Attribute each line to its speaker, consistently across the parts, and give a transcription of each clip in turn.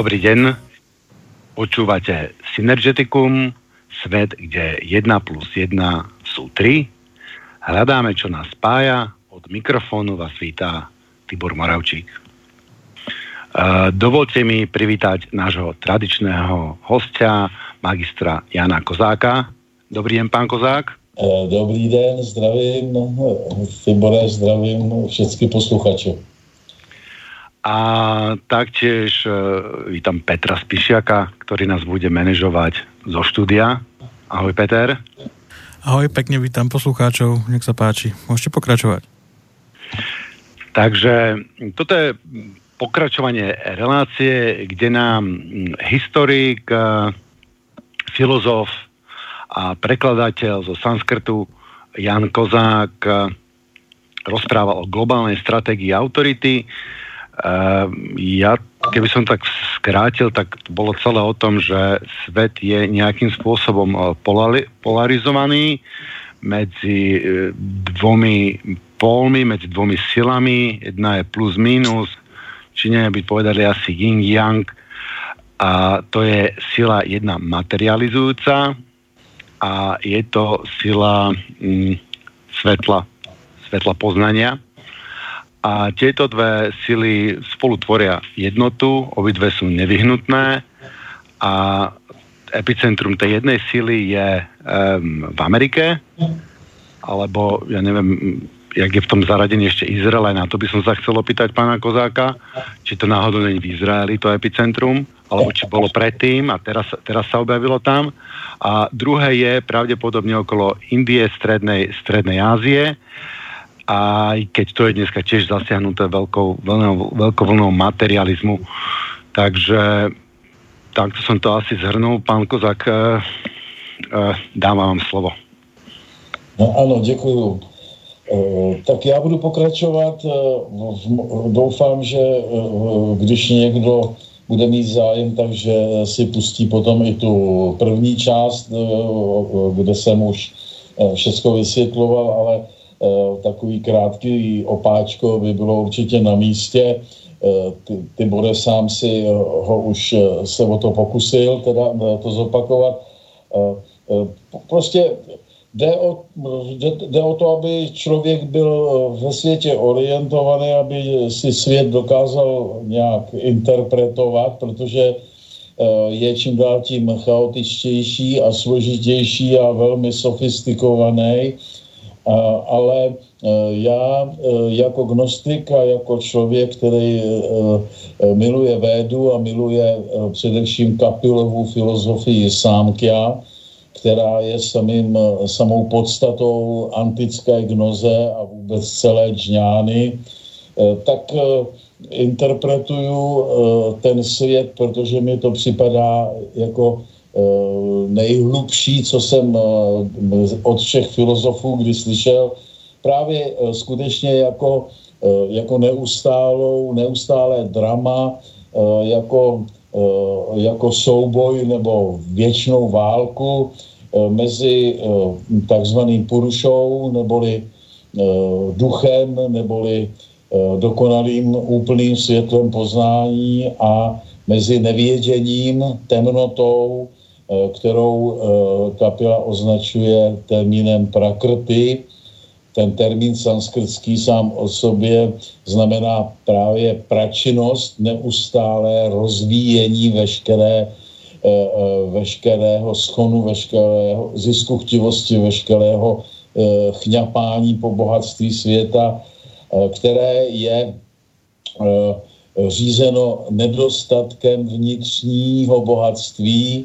Speaker 1: Dobrý deň. Počúvate Synergeticum, svet, kde 1 plus 1 sú 3. Hľadáme, čo nás spája. Od mikrofónu vás vítá Tibor Moravčík. Uh, dovolte mi privítať nášho tradičného hostia, magistra Jana Kozáka. Dobrý deň, pán Kozák.
Speaker 2: Eh, dobrý den, zdravím, Tibore, zdravím všetky posluchače.
Speaker 1: A taktiež uh, vítam Petra Spišiaka, ktorý nás bude manažovať zo štúdia. Ahoj Peter.
Speaker 3: Ahoj, pekne vítam poslucháčov, nech sa páči. Môžete pokračovať.
Speaker 1: Takže toto je pokračovanie relácie, kde nám historik, eh, filozof a prekladateľ zo Sanskrtu Jan Kozák eh, rozprával o globálnej stratégii autority. Uh, ja, keby som tak skrátil, tak to bolo celé o tom, že svet je nejakým spôsobom polari- polarizovaný medzi dvomi pólmi, medzi dvomi silami. Jedna je plus minus, Číňania by povedali asi yin yang a to je sila jedna materializujúca a je to sila mm, svetla, svetla poznania a tieto dve sily spolu tvoria jednotu, obidve sú nevyhnutné a epicentrum tej jednej sily je um, v Amerike, alebo ja neviem, jak je v tom zaradení ešte Izrael, na to by som sa chcel opýtať pána Kozáka, či to náhodou není v Izraeli, to epicentrum, alebo či bolo predtým a teraz, teraz sa objavilo tam. A druhé je pravdepodobne okolo Indie, Strednej, Strednej Ázie, aj keď to je dneska tiež zasiahnuté veľkou vlnou, veľkou vlnou materializmu. Takže takto som to asi zhrnul. Pán Kozak, eh, eh, dávam vám slovo.
Speaker 2: No ano, děkuju. Eh, tak já budu pokračovat. Eh, doufám, že když někdo bude mít zájem, takže si pustí potom i tu první část, kde jsem už všechno vysvětloval, ale takový krátký opáčko by bylo určitě na místě. Ty, ty bude sám si ho už se o to pokusil, teda to zopakovat. Prostě Jde o, jde, jde o to, aby člověk byl ve světě orientovaný, aby si svět dokázal nějak interpretovat, protože je čím dál tím chaotičtější a složitější a velmi sofistikovaný. Ale eh, já eh, jako gnostik a jako člověk, který miluje védu a miluje především kapilovou filozofii sámkia, která je samým, samou podstatou antické gnoze a vůbec celé džňány, tak interpretuju ten svět, protože mi to připadá jako nejhlubší, co jsem od všech filozofů kdy slyšel, právě skutečně jako, jako neustálou, neustálé drama, jako, jako souboj nebo věčnou válku, Eh, mezi eh, takzvaným purušou, neboli eh, duchem, neboli dokonalým úplným světlem poznání a mezi nevěděním, temnotou, kterou kapila označuje termínem prakrty. Ten termín sanskrtský sám o sobě znamená právě pračinnost, neustálé rozvíjení veškeré Eh, eh, veškerého schonu, veškerého zisku chtivosti, veškerého eh, chňapání po bohatství světa, které je řízeno nedostatkem vnitřního bohatství,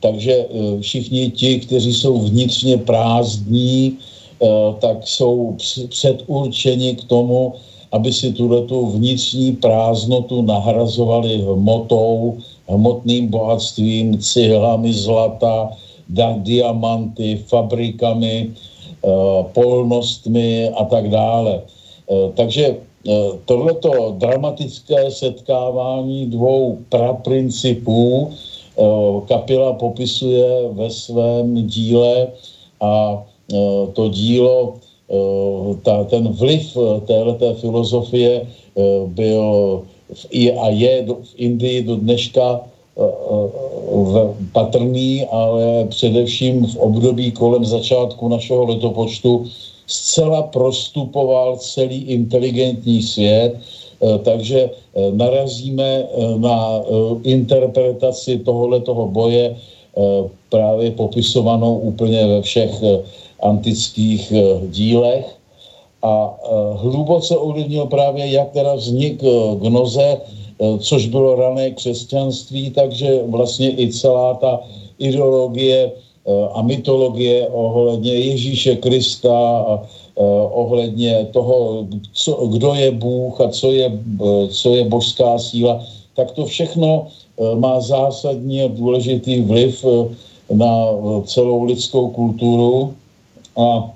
Speaker 2: takže všichni ti, kteří jsou vnitřně prázdní, tak jsou předurčeni k tomu, aby si tuto vnitřní prázdnotu nahrazovali hmotou, hmotným bohatstvím, cihlami zlata, diamanty, fabrikami, polnostmi a tak dále. Takže tohleto dramatické setkávání dvou praprincipů kapila popisuje ve svém díle a to dílo, ta, ten vliv téhleté filozofie byl a je v Indii do dneška patrný, ale především v období kolem začátku našeho letopočtu zcela prostupoval celý inteligentní svět, takže narazíme na interpretaci tohoto boje právě popisovanou úplně ve všech antických dílech. A hluboce ovlivnil právě jak teda vznik gnoze, Eh, což bylo rané křesťanství, takže vlastně i celá ta ideologie eh, a mytologie ohledně Ježíše Krista a eh, ohledně toho, co, kdo je Bůh a co je, co je božská síla, tak to všechno má zásadní a důležitý vliv na celou lidskou kulturu. A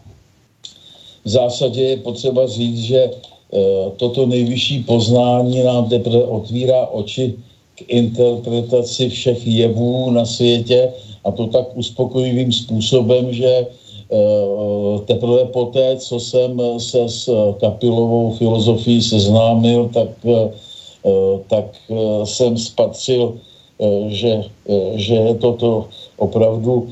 Speaker 2: v zásadě je potřeba říct, že Eh, toto nejvyšší poznání nám teprve otvírá oči k interpretaci všech jevů na světě a to tak uspokojivým způsobem, že eh, teprve poté, co jsem se s kapilovou filozofií seznámil, tak, eh, tak jsem spatřil, že, že je toto opravdu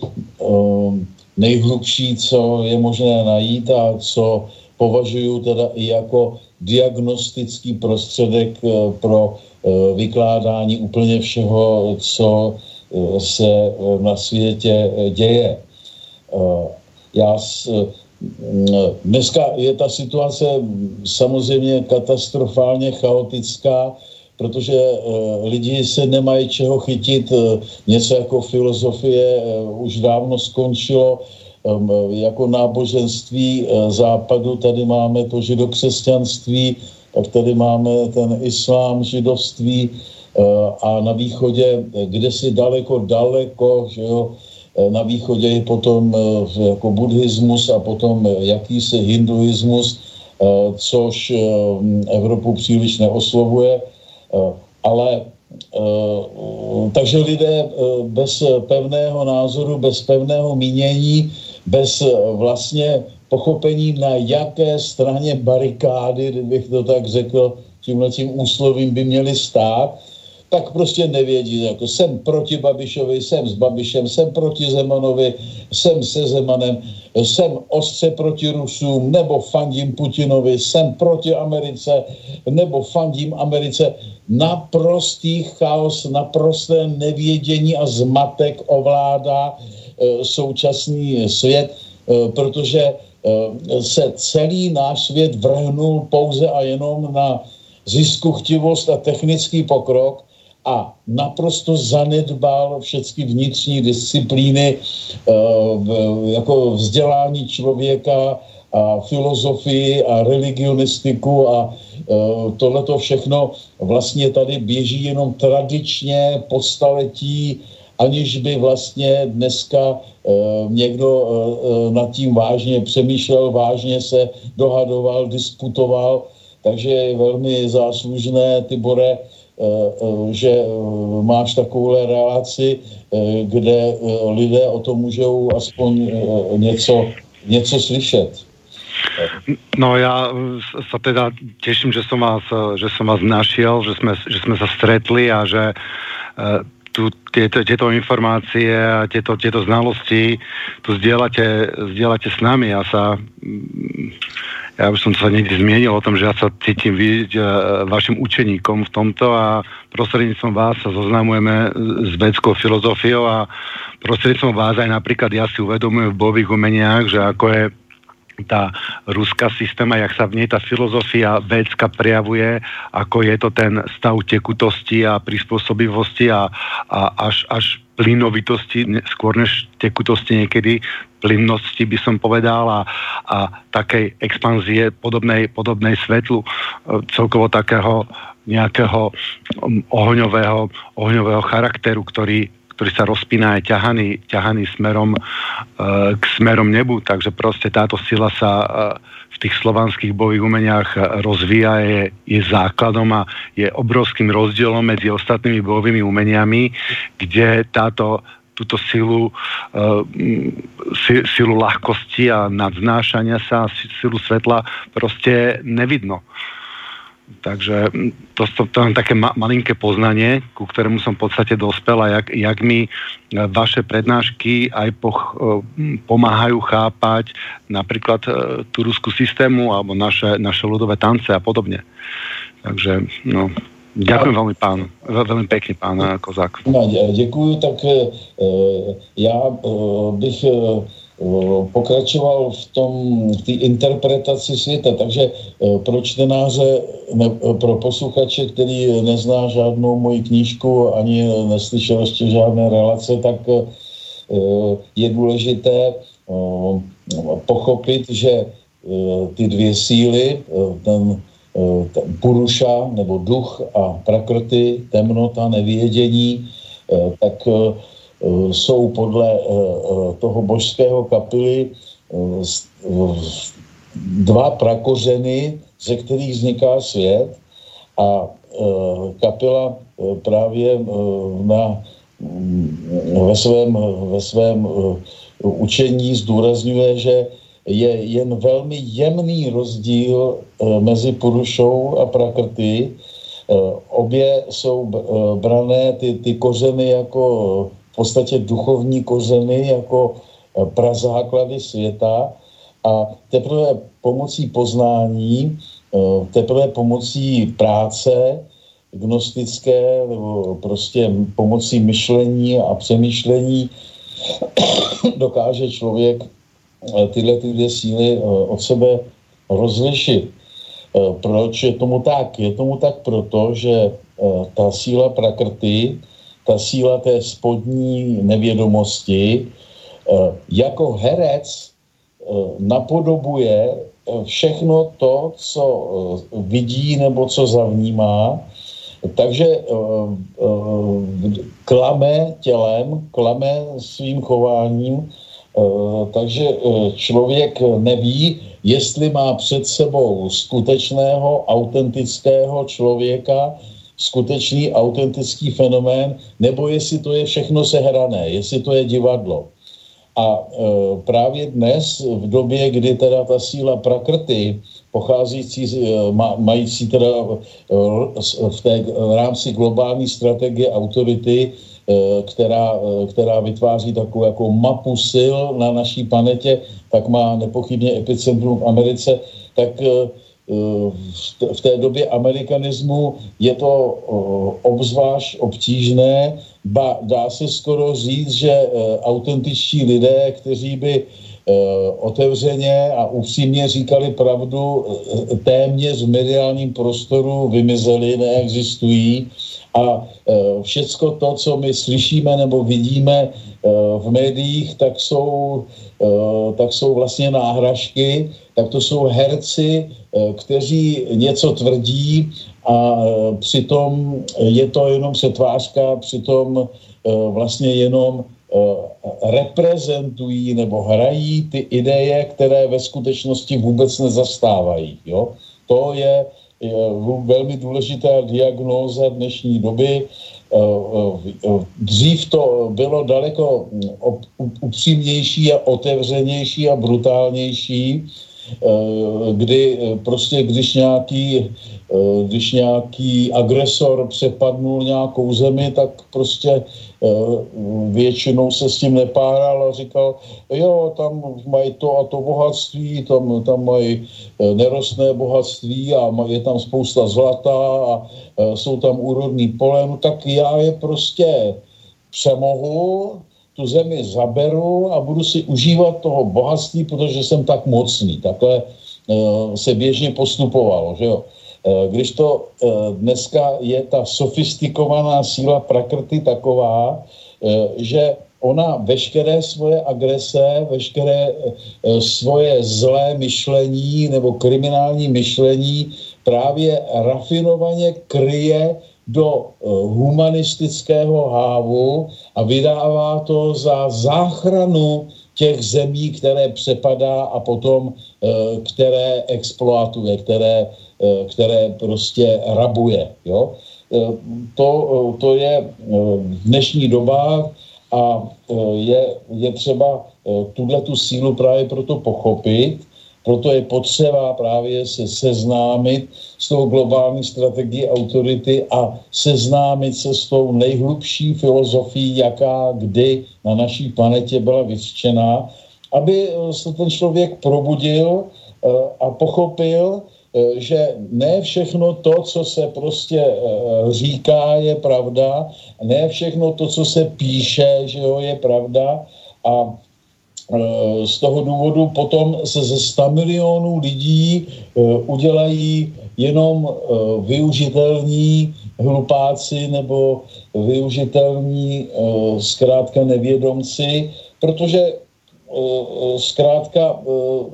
Speaker 2: nejhlubší, co je možné najít a co považuji teda i jako diagnostický prostředek eh, pro eh, vykládání úplně všeho, co eh, se na světě děje. Já Dneska je ta situace samozřejmě katastrofálně chaotická, protože lidi se nemají čeho chytit. Něco jako filozofie už dávno skončilo jako náboženství eh, západu, tady máme to židokřesťanství, pak tady máme ten islám, židovství eh, a na východě, kde si daleko, daleko, že jo, eh, na východě je potom jako buddhismus a potom jakýsi hinduismus, což Evropu příliš neoslovuje, ale takže lidé bez pevného názoru, bez pevného mínění bez eh, vlastně pochopení, na jaké straně barikády, kdybych to tak řekl, tímhle tím úslovím by měli stát, tak prostě nevědí, jako jsem proti Babišovi, jsem s Babišem, jsem proti Zemanovi, jsem se Zemanem, jsem ostře proti Rusům, nebo fandím Putinovi, jsem proti Americe, nebo fandím Americe. Naprostý chaos, naprosté nevědění a zmatek ovládá Eh, současný svět, eh, protože eh, se celý náš svět vrhnul pouze a jenom na ziskuchtivost a technický pokrok a naprosto zanedbal všechny vnitřní disciplíny jako vzdělání člověka a filozofii a religionistiku a tohleto všechno vlastně tady běží jenom tradičně po staletí aniž by vlastně dneska e, někdo nad tím vážně přemýšlel, vážně se dohadoval, diskutoval, takže je velmi záslužné, Tibore, že máš takovouhle relaci, kde lidé o tom můžou aspoň něco, něco slyšet.
Speaker 1: No ja sa teda teším, že som vás, že som vás našiel, že sme, že sme sa stretli a že tu tieto, tieto informácie a tieto, tieto znalosti tu zdieľate, zdieľate s nami. Ja sa ja už som sa niekde zmienil o tom, že ja sa cítim byť uh, vašim učeníkom v tomto a prostredníctvom vás sa zoznamujeme s vedskou filozofiou a prostredníctvom vás aj napríklad ja si uvedomujem v bojových umeniach, že ako je tá ruská systéma, jak sa v nej tá filozofia védska prejavuje, ako je to ten stav tekutosti a prispôsobivosti a, a až, až plynovitosti, skôr než tekutosti niekedy, plynnosti by som povedal a, a takej expanzie podobnej, podobnej svetlu, e, celkovo takého nejakého um, ohňového, ohňového charakteru, ktorý, ktorý sa rozpína aj ťahaný, ťahaný smerom, uh, k smerom nebu, takže proste táto sila sa uh, v tých slovanských bojových umeniach rozvíja, je, je základom a je obrovským rozdielom medzi ostatnými bojovými umeniami, kde táto túto silu, uh, silu ľahkosti a nadznášania sa, silu svetla proste nevidno. Takže to, to, to je také ma, malinké poznanie, ku ktorému som v podstate dospel a jak, jak mi vaše prednášky aj poch, pomáhajú chápať napríklad tú ruskú systému alebo naše, naše ľudové tance a podobne. Takže no, Ďakujem veľmi pán, veľmi pekne pán Kozák.
Speaker 2: No, děkuji, tak já bych pokračoval v tom, v té interpretaci světa, takže pro čtenáře, ne, pro posluchače, který nezná žádnou moji knížku, ani neslyšel ještě žádné relace, tak je důležité pochopit, že ty dvě síly, ten Eh, Puruša nebo duch a prakrty, temnota, nevědění, eh, tak eh, jsou podle toho božského kapily dva prakořeny, ze kterých vzniká svět a kapila právě na, mm, ve svém, ve svém učení zdůrazňuje, že je jen velmi jemný rozdíl eh, mezi Purušou a Prakrty. Eh, obě jsou eh, brané ty, ty kořeny jako podstatě duchovní kořeny, jako prazáklady světa a teprve pomocí poznání, teprve pomocí práce gnostické nebo prostě pomocí myšlení a přemýšlení dokáže člověk tyhle ty dvě síly eh, od sebe rozlišit. Eh, proč je tomu tak? Je tomu tak proto, že eh, ta síla prakrty, ta síla té spodní nevědomosti, jako herec napodobuje všechno to, co vidí nebo co zavnímá, takže klame tělem, klame svým chováním Eh, takže eh, člověk neví, jestli má před sebou skutečného, autentického člověka, skutečný, autentický fenomén, nebo jestli to je všechno sehrané, jestli to je divadlo. A e, právě dnes, v době, kdy teda ta síla prakrty, pocházející, e, mající teda e, v té v rámci globální strategie autority, Eh, která, eh, která vytváří takovou jako mapu sil na naší planetě, tak má nepochybně epicentrum v Americe, tak eh, v té době amerikanismu je to obzvlášť obtížné, ba dá se skoro říct, že autentičtí lidé, kteří by otevřeně a upřímně říkali pravdu, téměř v mediálním prostoru vymizeli, neexistují. A všecko to, co my slyšíme nebo vidíme v médiích, tak jsou, tak jsou vlastně náhražky, tak to jsou herci, kteří něco tvrdí a přitom je to jenom přetvářka, přitom vlastně jenom reprezentují nebo hrají ty ideje, které ve skutečnosti vůbec nezastávají. Jo? To je velmi důležitá diagnóza dnešní doby. Eh, eh, dřív to bylo daleko hm, upřímnější a otevřenější a brutálnější, eh, kdy prostě když nějaký Eh, když nějaký agresor přepadnul nějakou zemi, tak prostě eh, většinou se s tím nepáral a říkal, jo, tam mají to a to bohatství, tam, tam mají eh, nerostné bohatství a je tam spousta zlata a jsou tam úrodný pole, no tak já je prostě přemohu, tu zemi zaberu a budu si užívat toho bohatství, protože jsem tak mocný. Takhle se běžně postupovalo, že jo. Eh, když to eh, dneska je ta sofistikovaná síla prakrty taková, eh, že ona veškeré svoje agrese, veškeré svoje zlé myšlení nebo kriminální myšlení právě rafinovaně kryje do humanistického hávu a vydává to za záchranu těch zemí, které přepadá a potom které exploatuje, které Eh, které prostě rabuje. Jo? Eh, to, eh, to je dnešní doba a je, je třeba tuhle tu sílu právě proto pochopit proto je potřeba právě se seznámit s tou globální strategií autority a seznámit se s tou nejhlubší filozofií, jaká kdy na naší planetě byla vyřčená, aby se ten člověk probudil eh, a pochopil, eh, že ne všechno to, co se prostě eh, říká, je pravda, ne všechno to, co se píše, že jo, je pravda. A z toho důvodu potom se ze 100 milionů lidí udělají jenom využitelní hlupáci nebo využitelní zkrátka nevědomci, protože zkrátka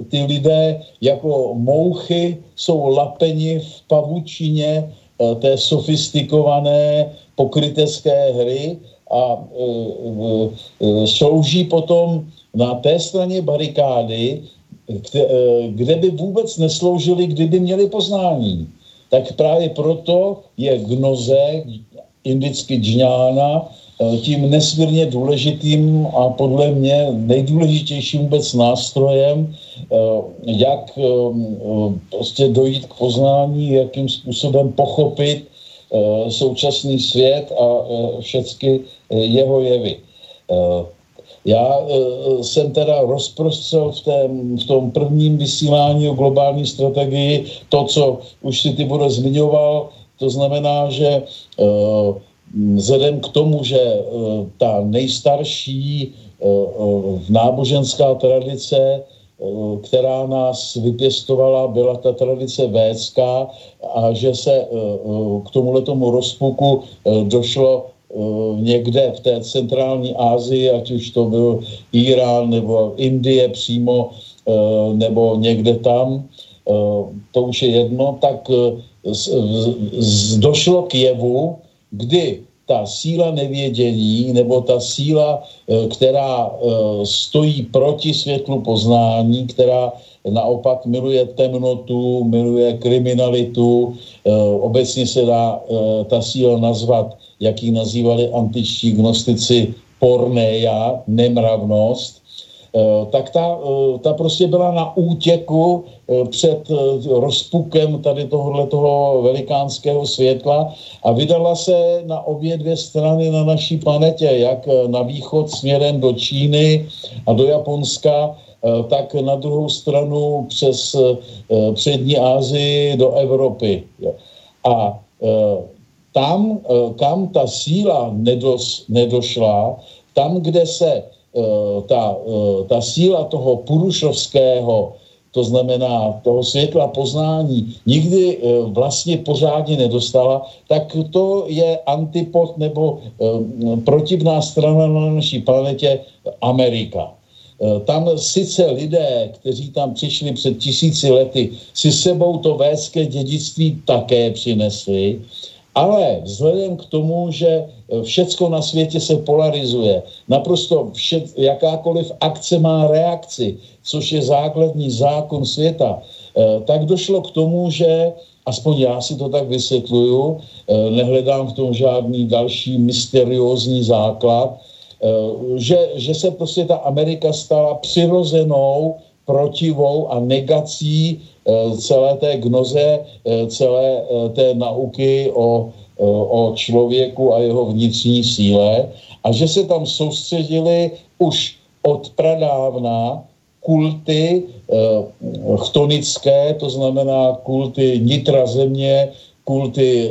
Speaker 2: ty lidé jako mouchy jsou lapeni v pavučině té sofistikované pokrytecké hry a slouží potom na té straně barikády, kde by vůbec nesloužili, kdyby měli poznání. Tak právě proto je gnoze, indicky džňána, Eh, tím nesmírně důležitým a podle mě nejdůležitějším vůbec nástrojem, eh, jak eh, prostě dojít k poznání, jakým způsobem pochopit současný svět a všechny jeho jevy. Já jsem teda rozprostřel v, tém, v tom prvním vysílání o globální strategii to, co už si ty bude zmiňoval, to znamená, že vzhledem k tomu, že eh, ta nejstarší náboženská tradice, která nás vypěstovala, byla ta tradice védská a že se k tomuhle tomu rozpuku došlo někde v té centrální Asii, ať už to byl Irán nebo Indie přímo, nebo někde tam, to už je jedno, tak došlo k jevu, kdy ta síla nevědění nebo ta síla, eh, která eh, stojí proti světlu poznání, která naopak miluje temnotu, miluje kriminalitu, eh, obecně se dá ta síla nazvat, jak ji nazývali antičtí gnostici, pornéja, nemravnost, Eh, tak ta, eh, ta prostě byla na útěku eh, před rozpukem tady tohohle toho velikánského světla a vydala se na obě dvě strany na naší planetě, jak na východ směrem do Číny a do Japonska, tak na druhou stranu přes přední Asii do Evropy. A tam, kam ta síla nedos, nedošla, tam, kde se Eh, ta, eh, ta síla toho purušovského, to znamená toho světla poznání, nikdy eh, vlastně pořádně nedostala, tak to je antipod nebo protivná strana na naší planetě Amerika. Tam sice lidé, kteří tam přišli před tisíci lety, si sebou to védské dědictví také přinesli, ale vzhledem k tomu, že všecko na světě se polarizuje, naprosto vše, jakákoliv akce má reakci, což je základní zákon světa, e, tak došlo k tomu, že aspoň já si to tak vysvětluju, e, nehledám v tom žádný další mysteriózní základ, že, že se prostě ta Amerika stala přirozenou protivou a negací Eh, celé té gnoze, eh, celé eh, té nauky o, o člověku a jeho vnitřní síle a že se tam soustředili už od pradávna kulty chtonické, to znamená kulty nitra země, kulty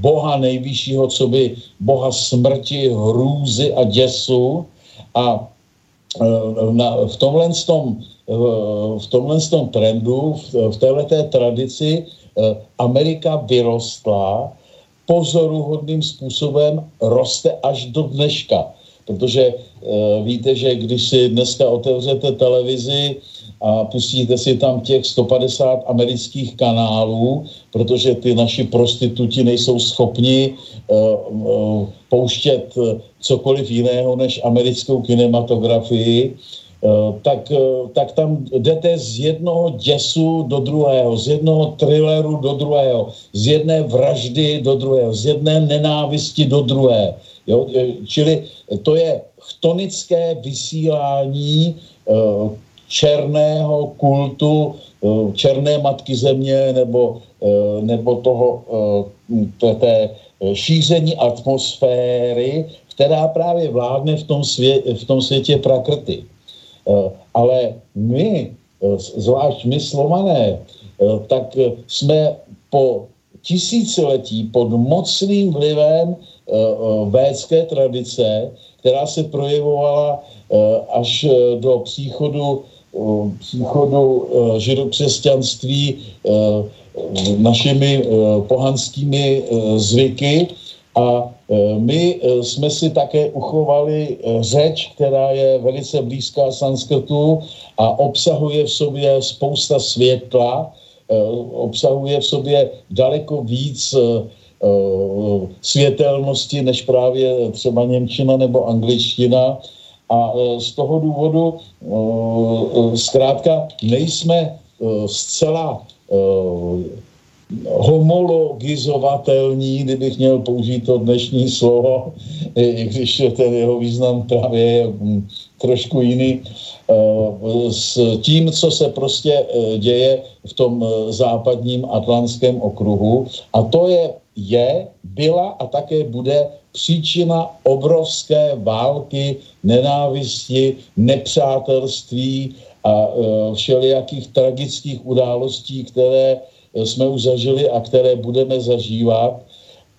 Speaker 2: boha nejvyššího, co by boha smrti, hrůzy a děsu. A na, v tomhle tom v tomhle tom trendu, v této tradici eh, Amerika vyrostla pozoruhodným způsobem, roste až do dneška. Protože uh, víte, že když si dneska otevřete televizi a pustíte si tam těch 150 amerických kanálů, protože ty naši prostituti nejsou schopni pouštět cokoliv jiného než americkou kinematografii, Eh, tak, eh, tak tam jdete z jednoho děsu do druhého, z jednoho thrilleru do druhého, z jedné vraždy do druhého, z jedné nenávisti do druhé. Jo? Eh, čili to je chtonické vysílání černého kultu, černé matky země nebo, nebo toho, té šíření atmosféry, která právě vládne v tom, svě, v tom světě prakrty. Ale my, zvlášť my slované, tak jsme po tisíciletí pod mocným vlivem védské tradice, která se projevovala až do příchodu, příchodu židokřesťanství našimi pohanskými zvyky a my jsme si také uchovali řeč, která je velice blízká sanskrtu a obsahuje v sobě spousta světla, obsahuje v sobě daleko víc světelnosti než právě třeba Němčina nebo angličtina. A z toho důvodu zkrátka nejsme zcela homologizovatelní, kdybych měl použít to dnešní slovo, i když ten jeho význam právě je hm, trošku jiný, s tím, co se prostě děje v tom západním atlantském okruhu. A to je je, byla a také bude příčina obrovské války, nenávisti, nepřátelství a všelijakých tragických událostí, které jsme už zažili a které budeme zažívat.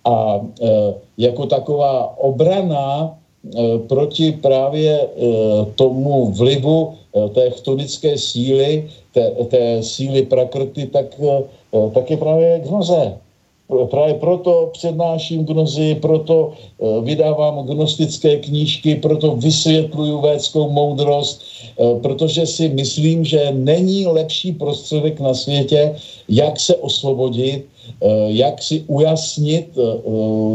Speaker 2: A e, jako taková obrana e, proti právě e, tomu vlivu té chtonické síly, té, té síly prakrty, tak, tak je právě gnoze Právě proto přednáším gnozy, proto vydávám gnostické knížky, proto vysvětluju védskou moudrost, protože si myslím, že není lepší prostředek na světě, jak se osvobodit, eh, jak si ujasnit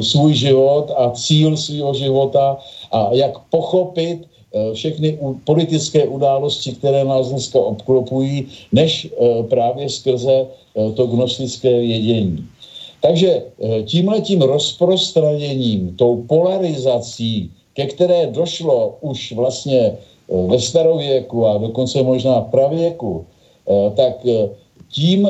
Speaker 2: svůj život a cíl svého života a jak pochopit všechny politické události, které nás dneska obklopují, než právě skrze to gnostické vědění. Takže eh, tímhletím rozprostraněním, tou polarizací, ke které došlo už vlastně eh, ve starověku a dokonce možná v pravěku, eh, tak tím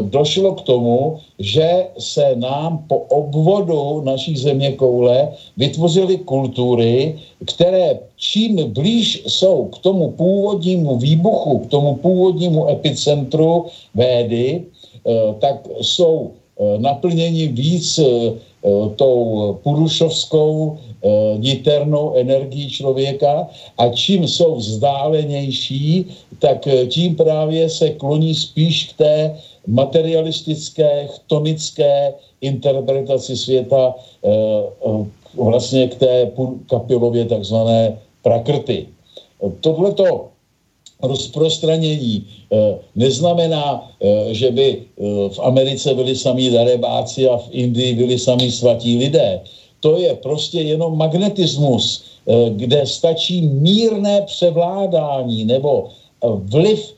Speaker 2: došlo k tomu, že se nám po obvodu naší země koule vytvořily kultury, které čím blíž jsou k tomu původnímu výbuchu, k tomu původnímu epicentru védy, tak jsou Eh, naplnění víc eh, eh, tou purušovskou niternou energií člověka a čím jsou vzdálenější, tak tím právě se kloní spíš k té materialistické, chtonické interpretaci světa, vlastně k té kapilově takzvané prakrty. Tohleto rozprostranění eh, neznamená, eh, že by eh, v Americe byli samí darebáci a v Indii byli samí svatí lidé. To je prostě jenom magnetismus, kde stačí mírné převládání nebo vliv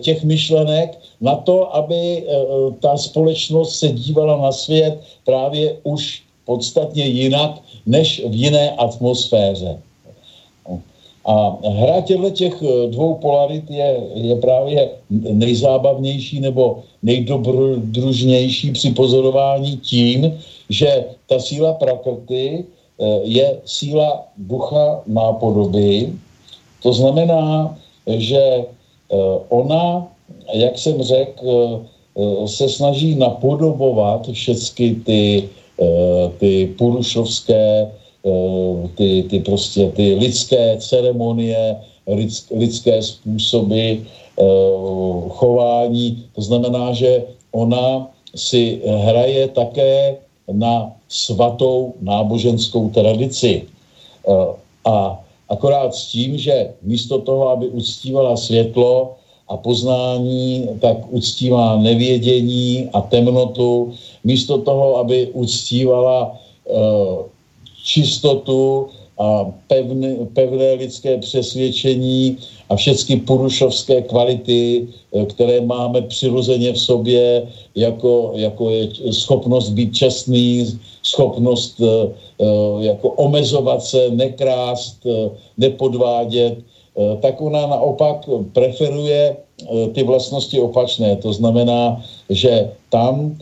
Speaker 2: těch myšlenek na to, aby ta společnost se dívala na svět právě už podstatně jinak než v jiné atmosféře. A hra těchto těch eh, dvou polarit je, je právě nejzábavnější nebo nejdobrodružnější při pozorování tím, že ta síla prakrty eh, je síla ducha nápodoby. To znamená, že eh, ona, jak jsem řekl, se snaží napodobovat všechny ty, ty purušovské ty, ty prostě ty lidské ceremonie, lidské způsoby eh, chování. To znamená, že ona si hraje také na svatou náboženskou tradici. Eh, a akorát s tím, že místo toho, aby uctívala světlo a poznání, tak uctívá nevědění a temnotu. Místo toho, aby uctívala čistotu a pevné, pevné lidské přesvědčení a všechny purušovské kvality, eh, které máme přirozeně v sobě, jako, jako je schopnost být čestný, schopnost uh, jako omezovat se, nekrást, nepodvádět, tak ona naopak preferuje ty vlastnosti opačné. To znamená, že tam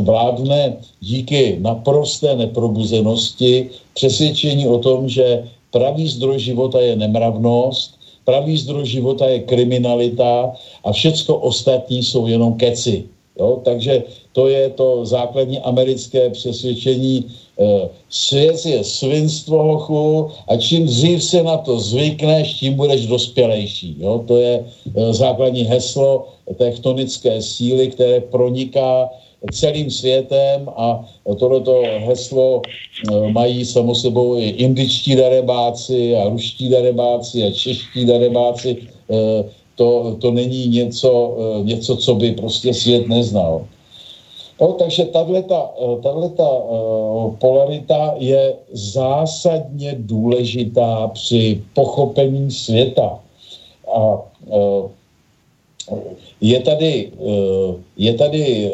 Speaker 2: vládne díky naprosté neprobuzenosti přesvědčení o tom, že pravý zdroj života je nemravnost, pravý zdroj života je kriminalita a všecko ostatní jsou jenom keci. Jo? Takže to je to základní americké přesvědčení. Eh, svět je svinstvo hochu a čím dřív se na to zvykneš, tím budeš dospělejší. Jo? To je eh, základní heslo tektonické síly, které proniká celým světem a tohleto heslo eh, mají samo sebou i indičtí darebáci a ruští darebáci a čeští darebáci. To, to není něco, něco, co by prostě svět neznal. No, takže tato polarita je zásadně důležitá při pochopení světa. A je tady, eh, je tady eh,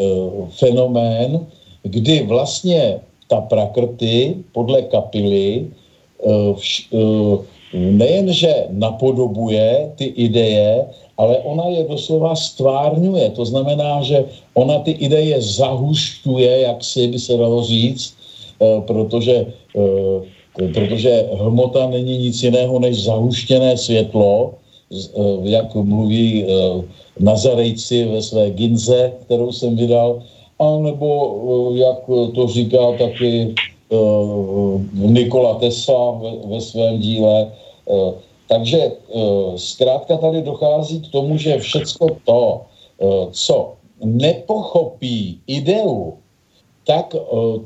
Speaker 2: fenomén, kdy vlastně ta prakrty podle kapily eh, nejenže napodobuje ty ideje, ale ona je doslova stvárňuje. To znamená, že ona ty ideje zahušťuje, jak si by se dalo říct, protože, protože hmota není nic jiného než zahuštěné světlo, jak mluví Nazarejci ve své ginze, kterou jsem vydal, a nebo eh, jak to říká taky Nikola Tesla ve, ve svém díle. Uh, takže uh, zkrátka tady dochází k tomu, že všecko to, uh, co nepochopí ideu, tak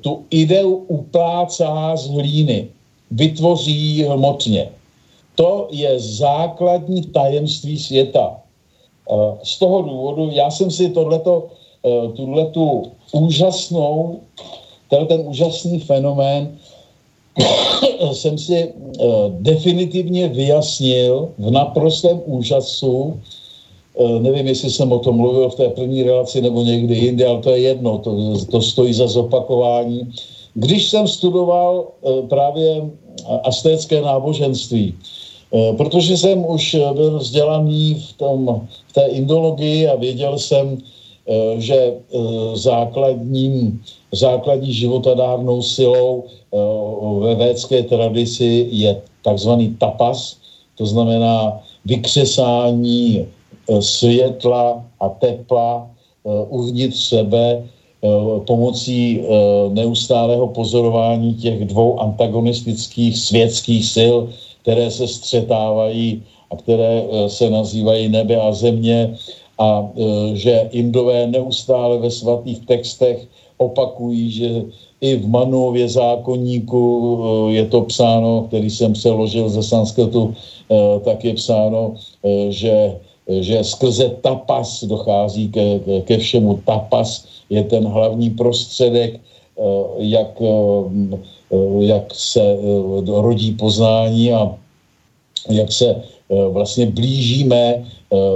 Speaker 2: tu ideu uplácá z hlíny, vytvoří hmotně. To je základní tajemství světa. Z toho důvodu já jsem si tohleto, eh, tuhletu úžasnou, ten úžasný fenomén jsem si eh, definitivně vyjasnil v naprostém úžasu. Eh, nevím, jestli jsem o tom mluvil v té první relaci nebo někdy jinde, ale to je jedno, to, to stojí za zopakování. Když jsem studoval právě astécké náboženství, protože jsem už byl vzdělaný v tom v té indologii a věděl jsem, eh, že eh, základním, základní životadárnou silou eh, ve védské tradici je takzvaný tapas, to znamená vykřesání světla a tepla uvnitř sebe pomocí neustálého pozorování těch dvou antagonistických světských sil, které se střetávají a které eh, se nazývají nebe a země a eh, že Indové neustále ve svatých textech opakují, že i v Manově zákonníku eh, je to psáno, který jsem přeložil ze sanskritu, tak je psáno, že, že skrze tapas dochází ke, ke všemu. Tapas je ten hlavní prostředek, jak, jak se rodí poznání a jak se vlastně blížíme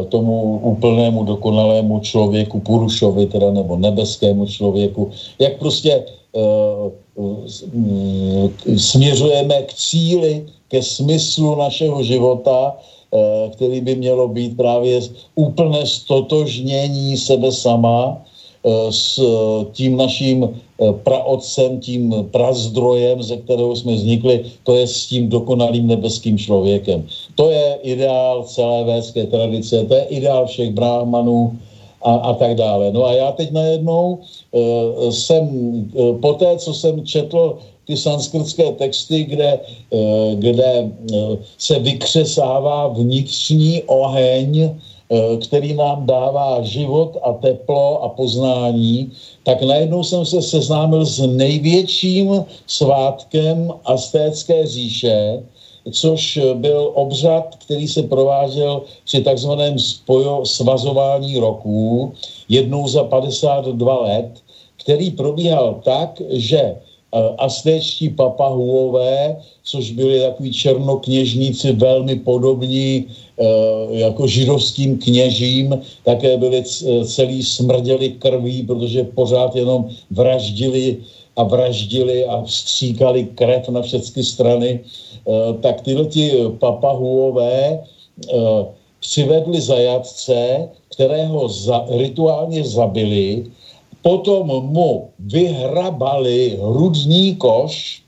Speaker 2: tomu úplnému dokonalému člověku, Purušovi teda, nebo nebeskému člověku, jak prostě eh, směřujeme k cíli, ke smyslu našeho života, který by mělo být právě úplné stotožnění sebe sama, Eh, s eh, tím naším eh, praotcem, tím prazdrojem, ze kterého jsme vznikli, to je s tím dokonalým nebeským člověkem. To je ideál celé védské tradice, to je ideál všech bráhmanů a, a tak dále. No a já teď najednou uh, jsem, uh, po té, co jsem četl ty sanskritské texty, kde, kde se vykřesává vnitřní oheň Eh, který nám dává život a teplo a poznání, tak najednou jsem se seznámil s největším svátkem Astécké říše, což byl obřad, který se prováděl při takzvaném spojo, svazování roků jednou za 52 let, který probíhal tak, že Aztéčtí papahuové, což byli takový černokněžníci velmi podobní eh, jako židovským kněžím, také byli celý smrděli krví, protože pořád jenom vraždili a vraždili a vstříkali krev na všechny strany, tak tyhle ti papahuové přivedli zajatce, kterého za, rituálně zabili, potom mu vyhrabali hrudní koš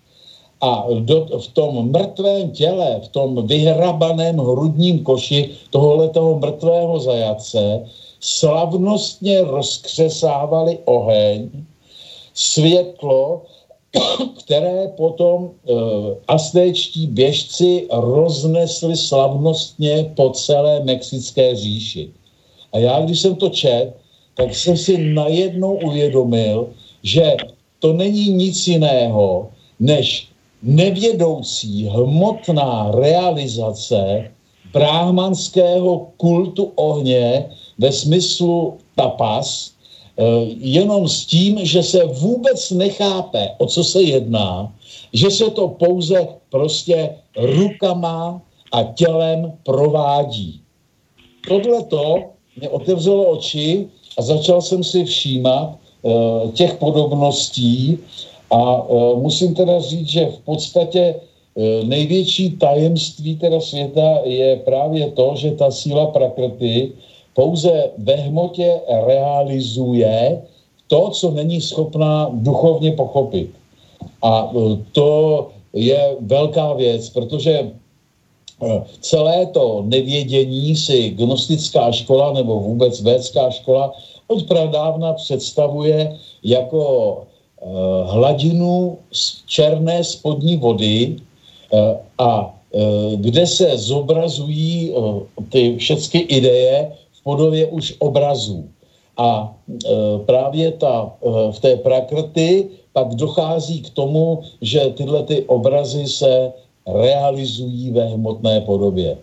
Speaker 2: a do, v tom mrtvém těle, v tom vyhrabaném hrudním koši tohoto mrtvého zajatce slavnostně rozkřesávali oheň, světlo, které potom e, aztéčtí běžci roznesli slavnostně po celé Mexické říši. A já, když jsem to čet, tak jsem si najednou uvědomil, že to není nic jiného, než nevědoucí hmotná realizace bráhmanského kultu ohně ve smyslu tapas, eh, jenom s tím, že se vůbec nechápe, o co se jedná, že se to pouze prostě rukama a tělem provádí. Tohle to mě otevřelo oči a začal jsem si všímat uh, těch podobností a uh, musím teda říct, že v podstatě uh, největší tajemství teda světa je právě to, že ta síla prakrty pouze ve hmotě realizuje to, co není schopná duchovně pochopit. A to je velká věc, protože celé to nevědění si gnostická škola nebo vůbec védská škola od pradávna představuje jako uh, hladinu černé spodní vody uh, a uh, kde se zobrazují ty všechny ideje v podobě už obrazů. A právě ta, v té prakrty pak dochází k tomu, že tyhle ty obrazy se realizují ve hmotné podobě.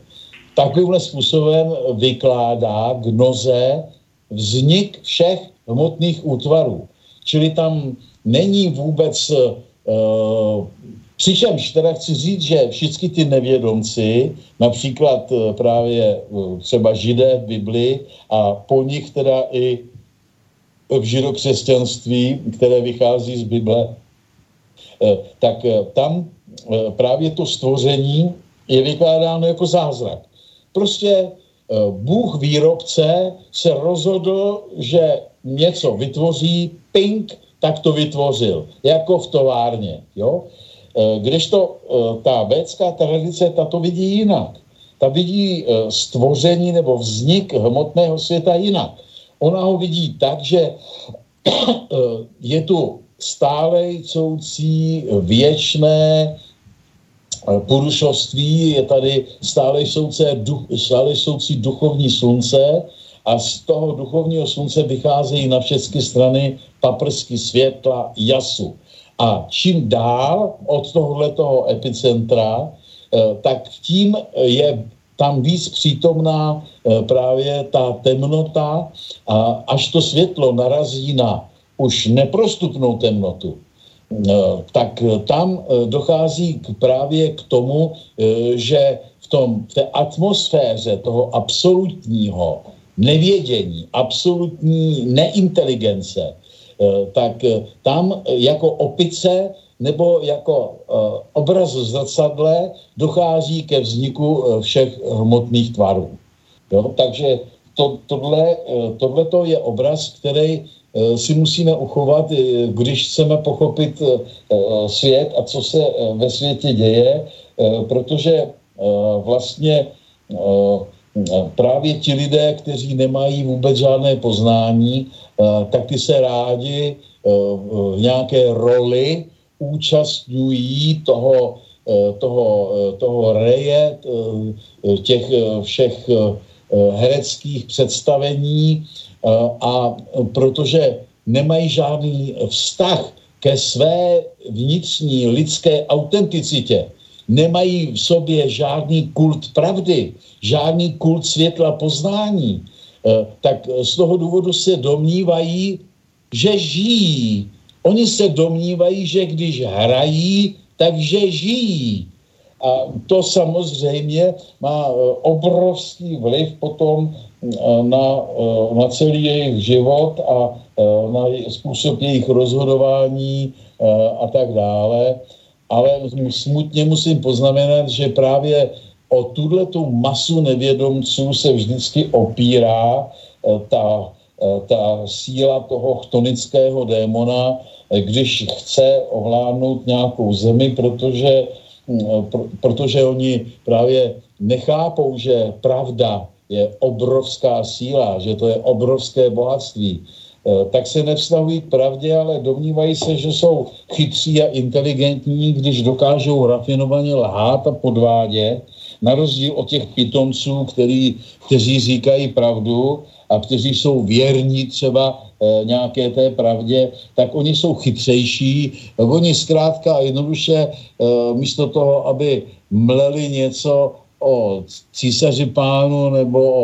Speaker 2: Takovýmhle způsobem vykládá gnoze vznik všech hmotných útvarů. Čili tam není vůbec, uh, přičemž teda chci říct, že všichni ty nevědomci, například uh, právě uh, třeba židé v Bibli a po nich teda i v židokřesťanství, které vychází z Bible, tak tam Eh, právě to stvoření je vykládáno jako zázrak. Prostě eh, Bůh výrobce se rozhodl, že něco vytvoří, pink, tak to vytvořil, jako v továrně. Jo? Eh, Kdežto ta védská tradice, ta to vidí jinak. Ta vidí stvoření nebo vznik hmotného světa jinak. Ona ho vidí tak, že je tu stále jdoucí věčné porušovství, je tady stále jsoucí, duch, stále jsoucí duchovní slunce a z toho duchovního slunce vycházejí na všechny strany paprsky světla jasu. A čím dál od tohoto epicentra, eh, tak tím je tam víc přítomná eh, právě ta temnota a až to světlo narazí na už neprostupnou temnotu, No, tak eh, tam eh, dochází k, právě k tomu, eh, že v, tom, v té atmosféře toho absolutního nevědění, absolutní neinteligence, tak tam jako opice nebo jako obraz v zrcadle dochází ke vzniku všech hmotných tvarů. Jo? Takže to, tohle, tohle je obraz, který si musíme uchovat, eh, když chceme pochopit eh, svět a co se ve světě děje, protože vlastně právě ti lidé, kteří nemají vůbec žádné poznání, tak ty se rádi v nějaké roli účastňují toho, toho, toho reje, těch všech hereckých představení, a protože nemají žádný vztah ke své vnitřní lidské autenticitě, nemají v sobě žádný kult pravdy, žádný kult světla poznání, eh, tak z toho důvodu se domnívají, že žijí. Oni se domnívají, že když hrají, takže žijí. A to samozřejmě má eh, obrovský vliv potom na, na celý jejich život a na způsob jejich rozhodování a tak dále. Ale smutně musím poznamenat, že právě o tuhle tu masu nevědomců se vždycky opírá ta, ta síla toho chtonického démona, když chce ovládnout nějakou zemi, protože, protože oni právě nechápou, že pravda je obrovská síla, že to je obrovské bohatství, eh, tak se nevztahují k pravdě, ale domnívají se, že jsou chytří a inteligentní, když dokážou rafinovaně lhát a podvádět, na rozdíl od těch pitomců, který, kteří říkají pravdu a kteří jsou věrní třeba nějaké té pravdě, tak oni jsou chytřejší. Oni zkrátka a jednoduše e, místo toho, aby mleli něco o císaři pánu nebo o,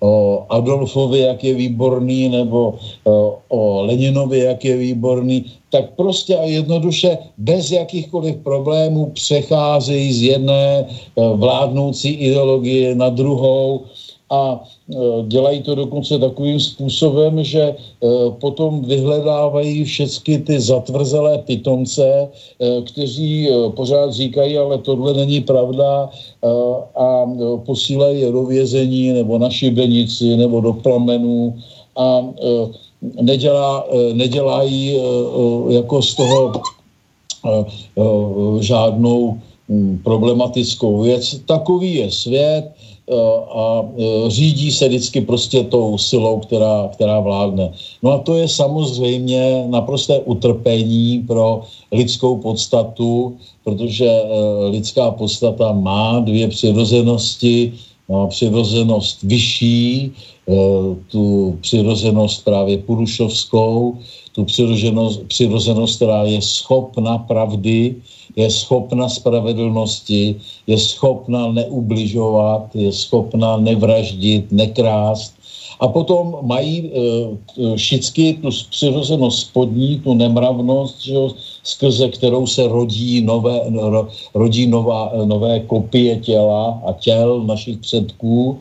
Speaker 2: o Adolfovi, jak je výborný, nebo o, o Leninovi, jak je výborný, tak prostě a jednoduše bez jakýchkoliv problémů přecházejí z jedné vládnoucí ideologie na druhou a e, dělají to dokonce takovým způsobem, že e, potom vyhledávají všechny ty zatvrzelé pitomce, e, kteří pořád říkají, ale tohle není pravda a posílají do vězení nebo na šibenici nebo do plamenů a nedělá, nedělají jako z toho žádnou problematickou věc. Takový je svět, a eh, řídí se vždycky prostě tou silou, která, která vládne. No a to je samozřejmě naprosté utrpení pro lidskou podstatu, protože eh, lidská podstata má dvě přirozenosti, má přirozenost vyšší, tu přirozenost právě purušovskou, tu přirozenost, přirozenost, která je schopna pravdy, je schopna spravedlnosti, je schopna neubližovat, je schopna nevraždit, nekrást. A potom mají e, všichni tu přirozenost spodní, tu nemravnost, že skrze kterou se rodí nové, rodí nová, nové kopie těla a těl našich předků.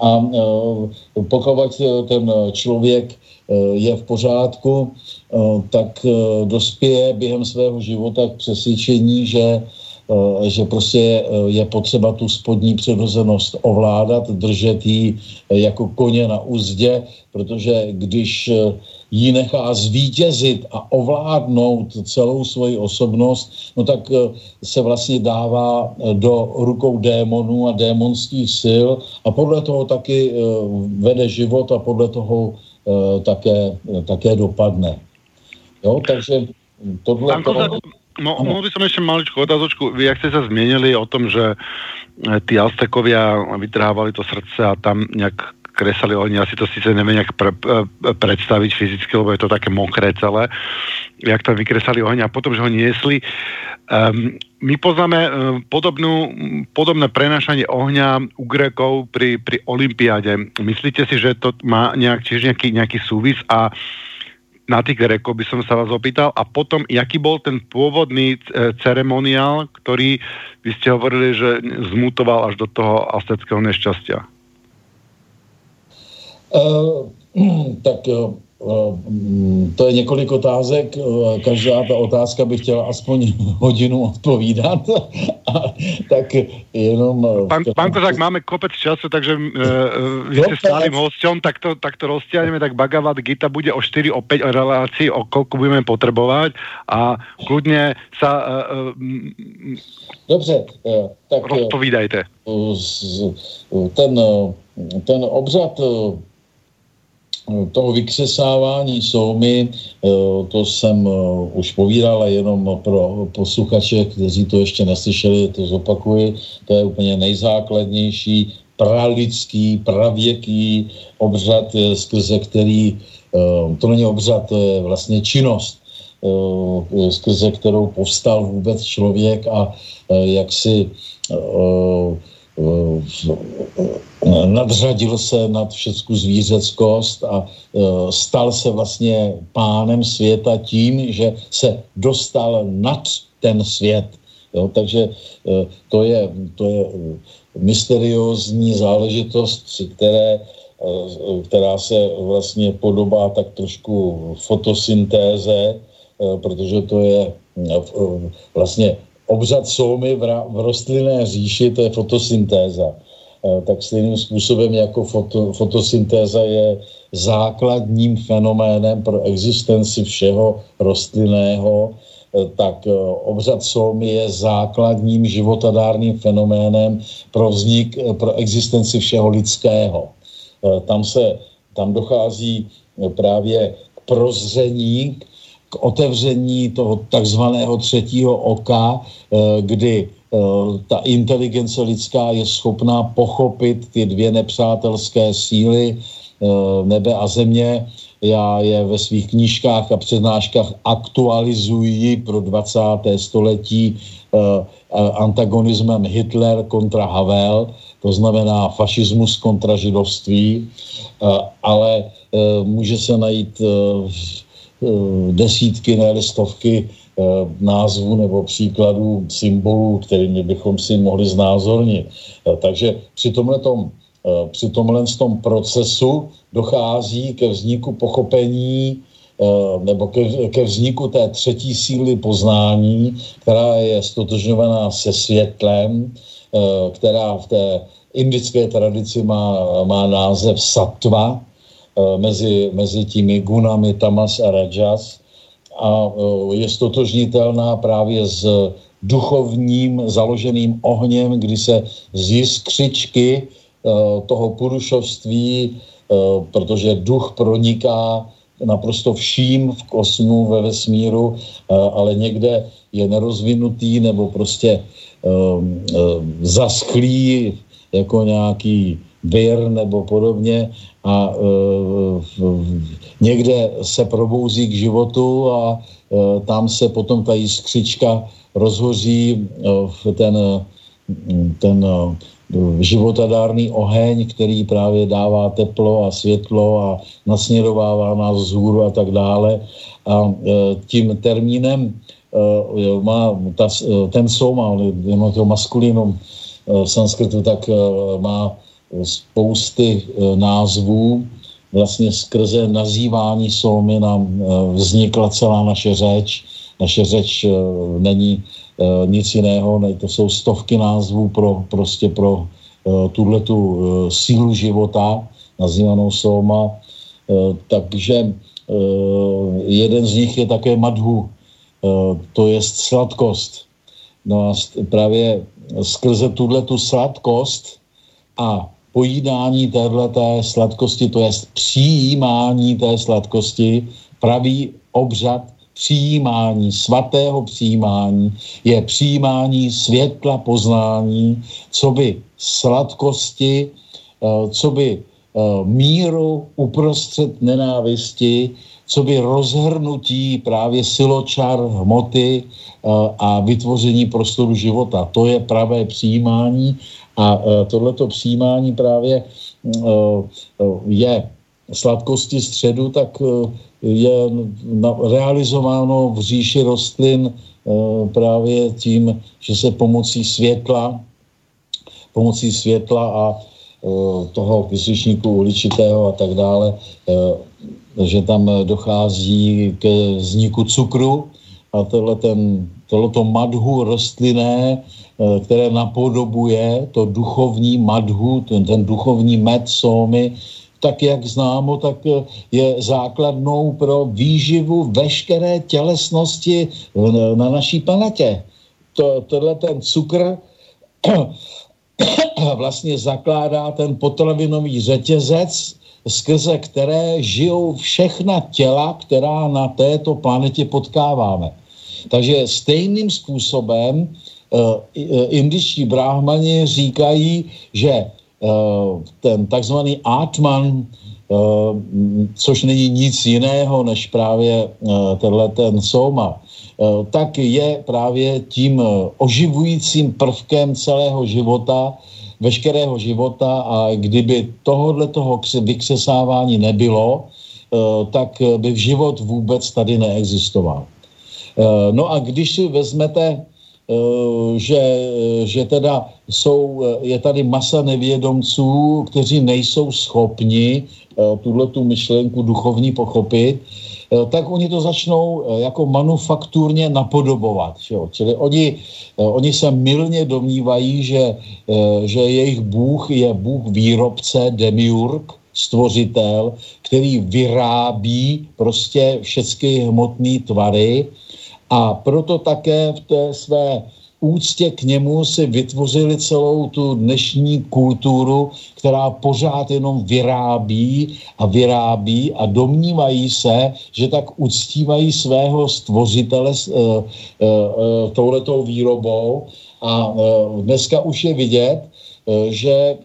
Speaker 2: A e, pokud ten člověk e, je v pořádku, Eh, tak eh, dospěje během svého života k přesvědčení, že, eh, že prostě je potřeba tu spodní přirozenost ovládat, držet ji jako koně na úzdě, protože když ji nechá zvítězit a ovládnout celou svoji osobnost, no tak se vlastně dává do rukou démonů a démonských sil a podle toho taky vede život a podle toho také, také dopadne. Jo, takže tohle... Pán
Speaker 1: to... Mo, mohol by som ešte maličku otázočku. Vy, ak ste sa zmienili o tom, že eh, tí Aztekovia vytrhávali to srdce a tam nejak kresali oni, asi to síce neviem nejak pre, eh, predstaviť fyzicky, lebo je to také mokré celé, jak tam vykresali oheň a potom, že ho niesli. Um, my poznáme um, podobnú, podobné prenášanie ohňa u Grekov pri, pri Olympiáde. Myslíte si, že to má nejak, tiež nejaký, nejaký súvis a na tých Grekov by som sa vás opýtal a potom, jaký bol ten pôvodný e, ceremoniál, ktorý vy ste hovorili, že zmutoval až do toho asteckého nešťastia?
Speaker 2: Uh, tak uh, Mm, to je několik otázek. Každá ta otázka by chtěla aspoň hodinu odpovídat. A, tak jenom...
Speaker 1: Pán, pán Kozák, máme kopec času, takže uh, vy ste stálym hosťom, tak to, tak to roztiahneme, tak Bhagavad Gita bude o 4, o 5 relácií, o koľko budeme potrebovať a kľudne sa uh,
Speaker 2: Dobře, tak
Speaker 1: rozpovídajte.
Speaker 2: Ten, ten obřad toho vykřesávání soumy, eh, to jsem eh, už povídal, jenom pro posluchače, kteří to ještě neslyšeli, to zopakuji, to je úplně nejzákladnější pralidský, pravěký obřad, eh, skrze který, to není obřad, to je vlastně činnost, skrze kterou povstal vůbec člověk a jak si Eh, nadřadil se nad všecku zvířeckost a eh, stal se vlastně pánem světa tím, že se dostal nad ten svět. Jo, takže eh, to je, to je mysteriózní záležitost, které, která se vlastně podobá tak trošku fotosyntéze, protože to je vlastně obřad soumy v rostlinné říši, to je fotosyntéza. Tak stejným způsobem jako foto, fotosyntéza je základním fenoménem pro existenci všeho rostlinného, tak obřad soumy je základním životadárným fenoménem pro vznik, pro existenci všeho lidského. Tam se, tam dochází právě k prozření, k otevření toho takzvaného třetího oka, eh, kdy eh, ta inteligence lidská je schopná pochopit ty dvě nepřátelské síly eh, nebe a země. Já je ve svých knížkách a přednáškách aktualizuji pro 20. století antagonismem Hitler kontra Havel, to znamená fašismus kontra židovství, ale může se najít Eh, desítky, ne stovky eh, názvů nebo příkladů symbolů, kterými bychom si mohli znázornit. Eh, takže při tomhle tom, při tomhle tom procesu dochází ke vzniku pochopení nebo ke, ke vzniku té třetí síly poznání, která je stotožňovaná se světlem, která v té indické tradici má, má název satva, Eh, mezi, mezi těmi gunami Tamas a Rajas a eh, je stotožnitelná právě s duchovním založeným ohněm, kdy se z jiskřičky eh, toho purušovství, protože duch proniká naprosto vším v kosmu, ve vesmíru, ale někde je nerozvinutý nebo prostě zaschlý jako nějaký vir nebo podobně a e, někde se probouzí k životu a e, tam se potom ta jiskřička rozhoří e, v ten, ten e, životadárný oheň, který právě dává teplo a světlo a nasměrovává nás vzhůru a tak dále. A tím termínem má ta, ten soma, to maskulinum sanskritu, tak má spousty názvů. Vlastně skrze nazývání Solmy nám e, vznikla celá naše řeč. Naše řeč e, není nic jiného, ne, to jsou stovky názvů pro, prostě pro tuhle tu sílu života, nazývanou Soma. Takže jeden z nich je také madhu, to je sladkost. No a právě skrze tuhle tu sladkost a pojídání téhleté sladkosti, to je přijímání té sladkosti, pravý obřad přijímání, svatého přijímání, je přijímání světla poznání, co by sladkosti, eh, co by eh, míru uprostřed nenávisti, co by rozhrnutí právě siločar hmoty eh, a vytvoření prostoru života. To je pravé přijímání a e, tohleto přijímání právě e, e, je sladkosti středu, tak je realizováno v říši rostlin právě tím, že se pomocí světla, pomocí světla a toho vyslyšníku uličitého a tak dále, že tam dochází ke vzniku cukru a tohle ten, tohleto madhu rostlinné Eh, které napodobuje to duchovní madhu, ten, ten duchovní med sómy, tak jak známo, tak eh, je základnou pro výživu veškeré tělesnosti na naší planetě. To, tohle ten cukr vlastně zakládá ten potravinový řetězec, skrze které žijou všechna těla, která na této planetě potkáváme. Takže stejným způsobem Eh, eh, indičtí bráhmani říkají, že eh, ten takzvaný Atman, což není nic jiného než právě tenhle ten soma, tak je právě tím oživujícím prvkem celého života, veškerého života a kdyby tohohle toho vykřesávání nebylo, tak by v život vůbec tady neexistoval. No a když si vezmete Eh, že, že teda jsou, eh, je tady masa nevědomců, kteří nejsou schopni eh, tuhle tu myšlenku duchovní pochopit, tak oni to začnou jako manufakturně napodobovat. Jo? Čili oni, oni se milně domnívají, že, že jejich bůh je bůh výrobce, demiurg, stvořitel, který vyrábí prostě všechny hmotné tvary a proto také v té své úctě k němu si vytvořili celou tu dnešní kulturu, která pořád jenom vyrábí a vyrábí a domnívají se, že tak uctívají svého stvořitele uh, uh, uh, touhletou výrobou. A dneska už je vidět, že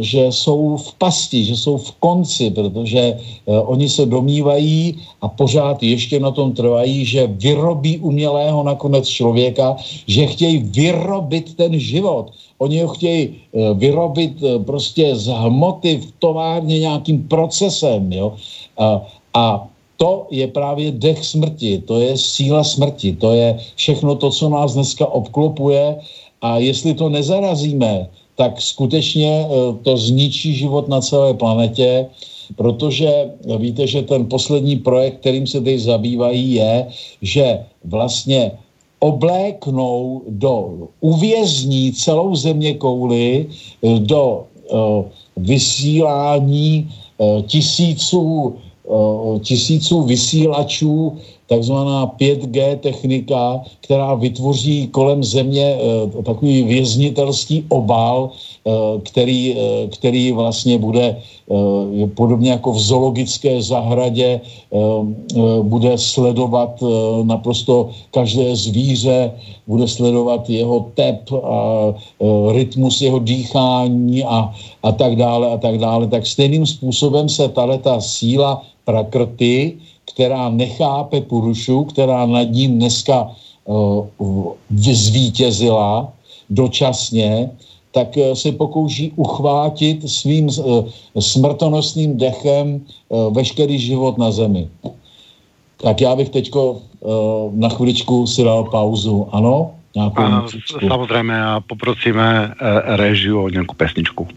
Speaker 2: že jsou v pasti, že jsou v konci, protože eh, oni se domnívají a pořád ještě na tom trvají, že vyrobí umělého nakonec člověka, že chtějí vyrobit ten život. Oni ho chtějí eh, vyrobit prostě z hmoty v továrně nějakým procesem. Jo? A, a to je právě dech smrti, to je síla smrti, to je všechno to, co nás dneska obklopuje a jestli to nezarazíme, tak skutečně eh, to zničí život na celé planetě, protože eh, víte, že ten poslední projekt, kterým se teď zabývají, je, že vlastně obléknou do uvězní celou země kouly eh, do vysílání tisíců, tisíců vysílačů takzvaná 5G technika, která vytvoří kolem země eh, takový věznitelský obal, eh, který, eh, který vlastně bude podobně jako v zoologické zahradě, bude sledovat naprosto každé zvíře, bude sledovat jeho tep a rytmus jeho dýchání a, a tak dále a tak dále. Tak stejným způsobem se ta síla prakrty, která nechápe Purušu, která nad ním dneska uh, zvítězila dočasně, tak uh, se pokouší uchvátit svým uh, smrtonosným dechem veškerý život na zemi. Tak já bych teď uh, na chviličku si dal pauzu. Ano?
Speaker 1: a, samozřejmě a poprosíme režiu o nějakou pesničku.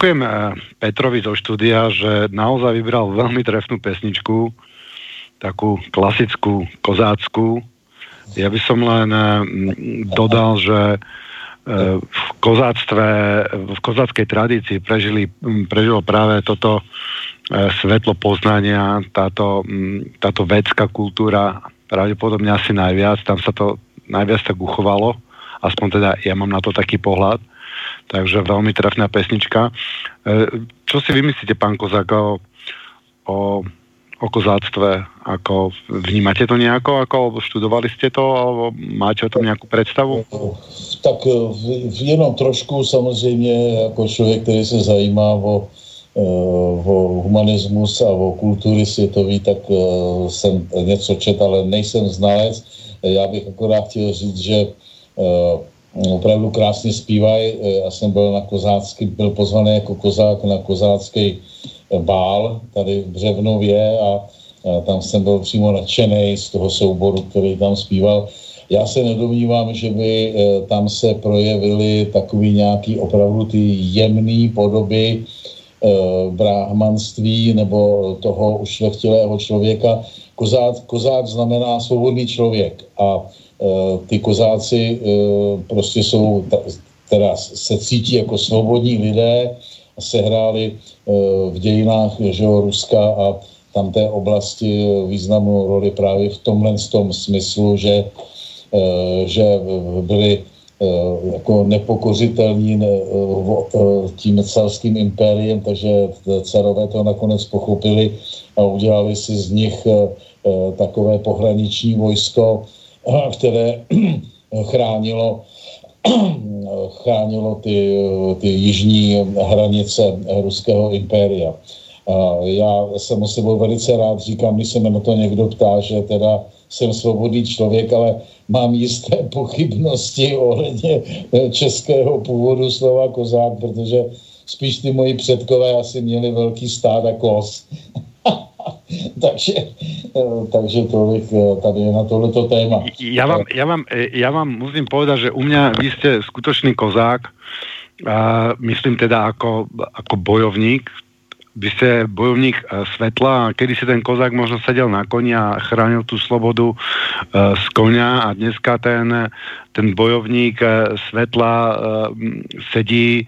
Speaker 1: Ďakujem Petrovi zo štúdia, že naozaj vybral veľmi trefnú pesničku, takú klasickú, kozácku. Ja by som len dodal, že v kozáctve, v kozáckej tradícii prežili, prežilo práve toto svetlo poznania, táto, táto vedská kultúra pravdepodobne asi najviac, tam sa to najviac tak uchovalo, aspoň teda ja mám na to taký pohľad, takže veľmi trefná pesnička. Čo si vymyslíte, pán Kozák, o, o, o kozáctve? Ako, vnímate to nejako, ako študovali ste to, alebo máte o tom nějakou představu?
Speaker 2: Tak jenom trošku samozřejmě, jako člověk, který se zajímá o Eh, o humanismus a o kultury světový, tak jsem něco čet, ale nejsem znalec. Já bych akorát chtěl říct, že opravdu krásně zpívají. Já jsem byl na kozácký, byl pozvaný jako kozák na kozácký bál tady v Břevnově a tam jsem byl přímo nadšený z toho souboru, který tam zpíval. Já se nedomnívám, že by tam se projevily takový nějaký opravdu ty jemné podoby, Eh, brahmanství nebo toho ušlechtilého člověka. Kozák, kozák znamená svobodný člověk a eh, ty kozáci eh, prostě jsou, teda se cítí jako svobodní lidé a sehráli v dějinách že, Ruska a tam té oblasti významnou roli právě v tomhle tom smyslu, že, že byli Eh, jako nepokořitelní ne, eh, eh, tím carským impériem, takže carové to nakonec pochopili a udělali si z nich takové pohraniční vojsko, které chránilo chránilo ty, ty jižní hranice ruského impéria. Já jsem o sebou velice rád říkám, když se mě na to někdo ptá, že teda jsem svobodný člověk, ale mám jisté pochybnosti ohledně eh, českého původu slova kozák, protože spíš ty moji předkové asi měli velký stád a kos. takže, eh, takže tolik eh, tady je na tohleto téma.
Speaker 1: Já vám, já vám, já vám musím povedat, že u mě vy jste skutečný kozák, a myslím teda jako, jako bojovník, vy ste bojovník svetla a kedy si ten kozák možno sedel na koni a chránil tú slobodu z konia a dneska ten, ten bojovník svetla sedí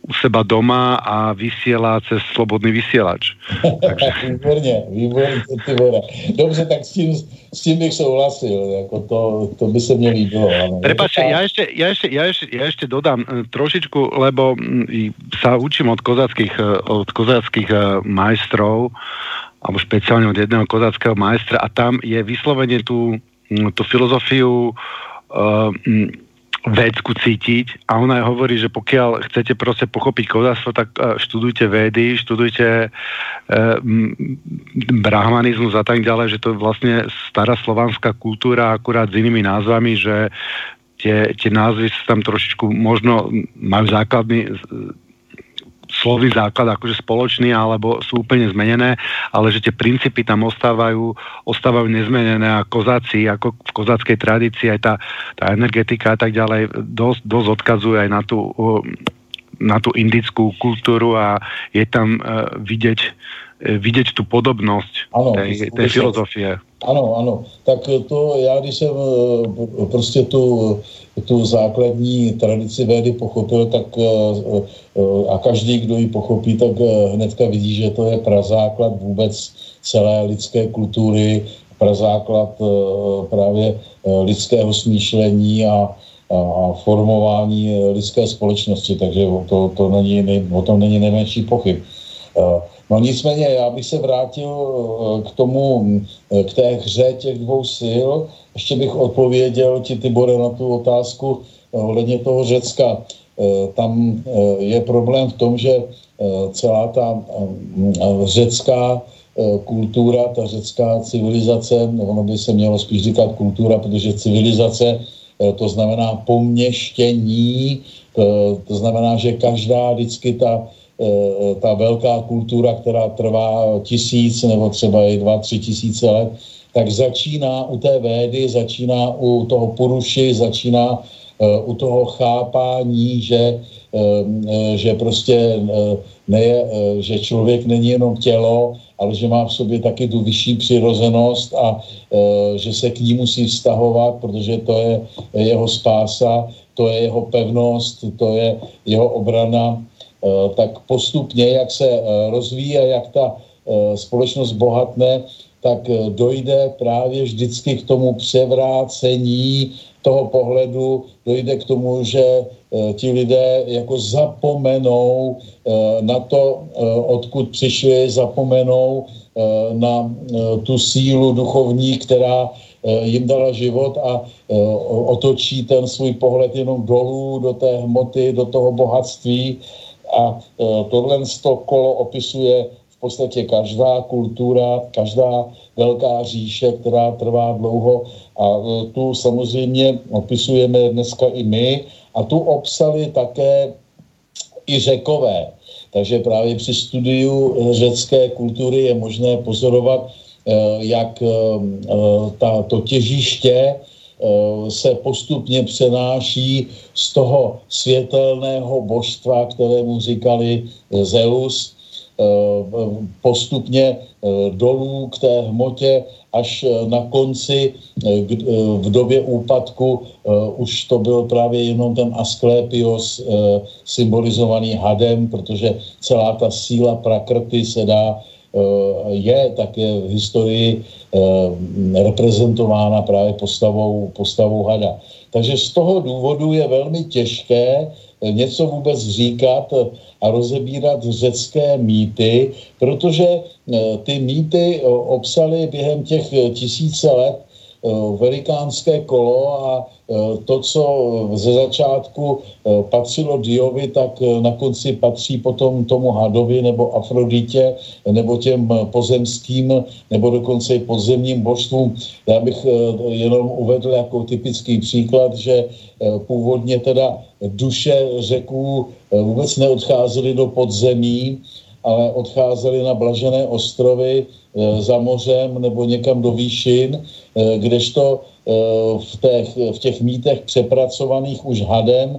Speaker 1: u seba doma a vysiela cez slobodný vysielač.
Speaker 2: Takže... výborně, výborně, ty vole. Dobře, tak s tím, s tím bych souhlasil, jako to, to by se mě líbilo.
Speaker 1: Prepačte, ja ešte, ja, ešte, ja, ešte, ja ešte dodám e, trošičku, lebo sa učím od kozáckých, e, od kozáckých e, majstrov, alebo špeciálne od jedného kozáckého majstra a tam je vyslovene tú, tú filozofiu uh, védsku cítiť. A ona hovorí, že pokiaľ chcete proste pochopiť kozáctvo, tak e, študujte védy, študujte e, brahmanizmus a tak ďalej, že to je vlastne stará slovanská kultúra akurát s inými názvami, že tie, tie názvy sa tam trošičku možno majú základný slovný základ akože spoločný alebo sú úplne zmenené, ale že tie princípy tam ostávajú, ostávajú nezmenené a kozáci, ako v kozáckej tradícii aj tá, tá energetika a tak ďalej dosť, dosť odkazuje aj na tú, na tú indickú kultúru a je tam uh, vidieť, uh, vidieť tú podobnosť ano, tej, tej filozofie.
Speaker 2: Ano, ano. Tak to já, když jsem eh, prostě tu, tu základní tradici védy pochopil, tak eh, eh, a každý, kdo ji pochopí, tak hnedka vidí, že to je prazáklad vůbec celé lidské kultury, prazáklad právě lidského smýšlení a, a formování lidské společnosti, takže to, to není, o tom není nejmenší pochyb. No nicméně já bych se vrátil eh, k tomu, eh, k té hře těch dvou sil. Ještě bych odpověděl ti, Tibore, na tu otázku eh, ohledně toho Řecka. Tam je problém v tom, že celá ta řecká kultura, ta řecká civilizace, ono by se mělo spíš říkat kultura, protože civilizace to znamená poměštění, to znamená, že každá vždycky ta ta velká kultura, která trvá tisíc nebo třeba i dva, tři tisíce let, tak začíná u té védy, začíná u toho poruši, začíná u toho chápání, že, že prostě ne, že člověk není jenom tělo, ale že má v sobě taky tu vyšší přirozenost a že se k ní musí vztahovat, protože to je jeho spása, to je jeho pevnost, to je jeho obrana, tak postupně, jak se rozvíjí a jak ta společnost bohatne, tak eh, dojde právě vždycky k tomu převrácení toho pohledu, dojde k tomu, že eh, ti lidé jako zapomenou eh, na to, odkud přišli, zapomenou na tu sílu duchovní, která jim dala život a otočí ten svůj pohled jenom dolů do té hmoty, do toho bohatství. A tohle to kolo opisuje podstatě každá kultura, každá velká říše, která trvá dlouho a e, tu samozřejmě opisujeme dneska i my a tu obsali také i řekové. Takže právě při studiu e, řecké kultury je možné pozorovat, e, jak ta, to těžiště se postupně přenáší z toho světelného božstva, kterému říkali Zeus, Eh, postupně eh, dolů k té hmotě, až eh, na konci v době úpadku už to byl právě jenom ten Asklepios symbolizovaný hadem, protože celá ta síla prakrty se dá je také v historii reprezentována právě postavou, postavou hada. Takže z toho důvodu je velmi těžké něco vůbec říkat a rozebírat řecké mýty, protože eh, ty mýty eh, obsaly během těch eh, tisíce let velikánské kolo a to, co ze začátku patřilo Diovi, tak na konci patří potom tomu hadovi nebo Afroditě nebo těm pozemským nebo dokonce i podzemním božstvům. Já bych jenom uvedl jako typický příklad, že původně teda duše řeků eh, vůbec neodcházely do podzemí, ale odcházely na Blažené ostrovy eh, za mořem nebo někam do výšin, eh, kdežto v těch, v těch mítech přepracovaných už hadem,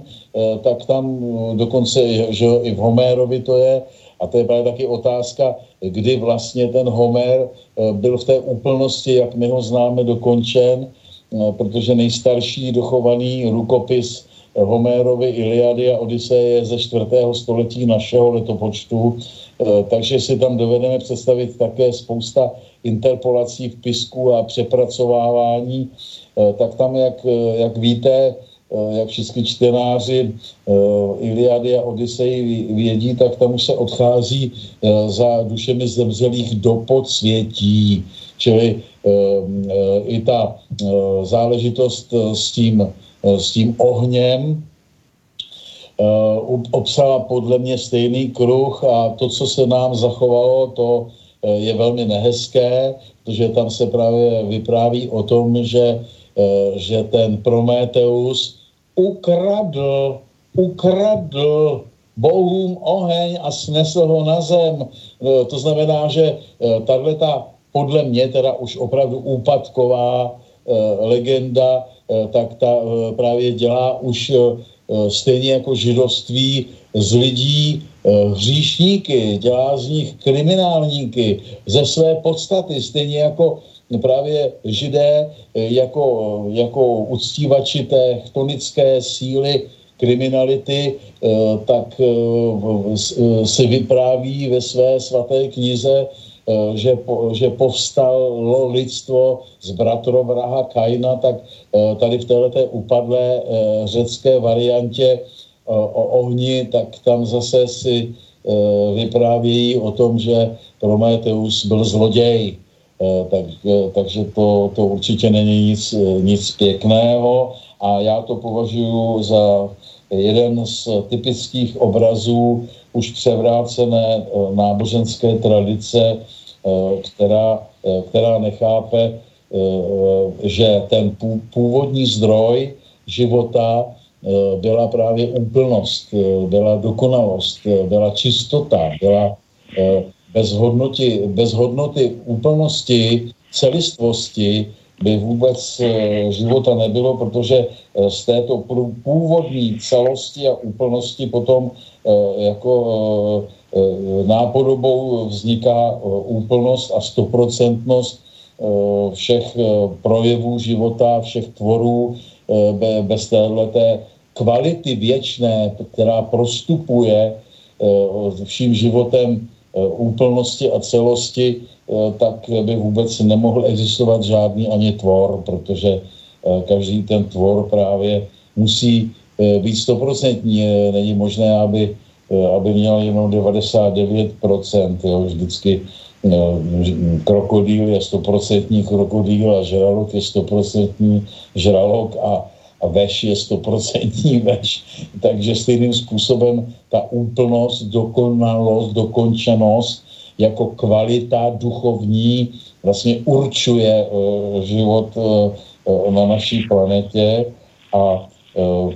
Speaker 2: tak tam dokonce, že i v Homérovi to je, a to je právě taky otázka, kdy vlastně ten Homer byl v té úplnosti, jak my ho známe, dokončen, protože nejstarší dochovaný rukopis Homérovi Iliady a Odiseje ze 4. století našeho letopočtu, eh, takže si tam dovedeme představit také spousta interpolací v pisku a přepracovávání, eh, tak tam, jak, eh, jak víte, jak všichni čtenáři Iliady a Odisej vědí, tak tam už se odchází za dušemi zemřelých do podsvětí. Čili i ta záležitost s tím Eh, s tím ohněm, eh, obsala podle mě stejný kruh a to, co se nám zachovalo, to eh, je velmi nehezké, protože tam se právě vypráví o tom, že, že ten Prometeus ukradl, ukradl bohům oheň a snesl ho na zem. To znamená, že tahle podle mě teda už opravdu úpadková legenda Eh, tak ta eh, právě dělá už eh, stejně jako židovství z lidí hříšníky, dělá z nich kriminálníky ze své podstaty, stejně jako právě židé jako, jako uctívači té chtonické síly kriminality, tak si vypráví ve své svaté knize Eh, že, po, že povstalo lidstvo z bratrovraha Kaina, tak eh, tady v této upadlé eh, řecké variantě o ohni, tak tam zase si vyprávějí o tom, že Prometeus byl zloděj. Tak, takže to, to určitě není nic, nic pěkného a já to považuji za jeden z typických obrazů už převrácené náboženské tradice, která, která nechápe, že ten původní zdroj života byla právě úplnost, byla dokonalost, byla čistota, byla bez hodnoty, bez hodnoty úplnosti, celistvosti, by vůbec života nebylo, protože z této původní celosti a úplnosti potom jako nápodobou vzniká úplnost a stoprocentnost všech projevů života, všech tvorů bez téhleté kvality věčné, která prostupuje vším životem úplnosti a celosti, tak by vůbec nemohl existovat žádný ani tvor, protože každý ten tvor právě musí být stoprocentní. Není možné, aby, aby měl jenom 99%. Jo. Vždycky krokodýl je stoprocentní krokodýl a žralok je stoprocentní žralok a a veš je stoprocentní veš. Takže stejným způsobem ta úplnost, dokonalost, dokončenost jako kvalita duchovní vlastně určuje uh, život uh, na naší planetě a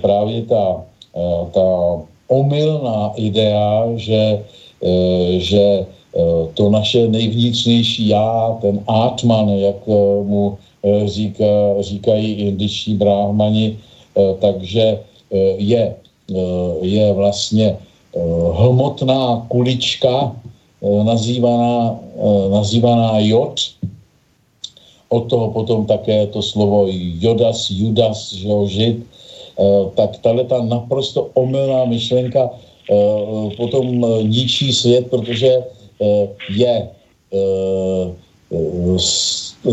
Speaker 2: právě ta, uh, ta omylná idea, že, uh, že to naše nejvnitřnější já, ten Atman, jak mu Eh, říká, říkají indičtí bráhmani, eh, takže eh, je, je vlastně hmotná kulička nazývaná, nazývaná jod. Od toho potom také to slovo jodas, judas, že žid. Tak tahle ta naprosto omylná myšlenka potom ničí svět, protože je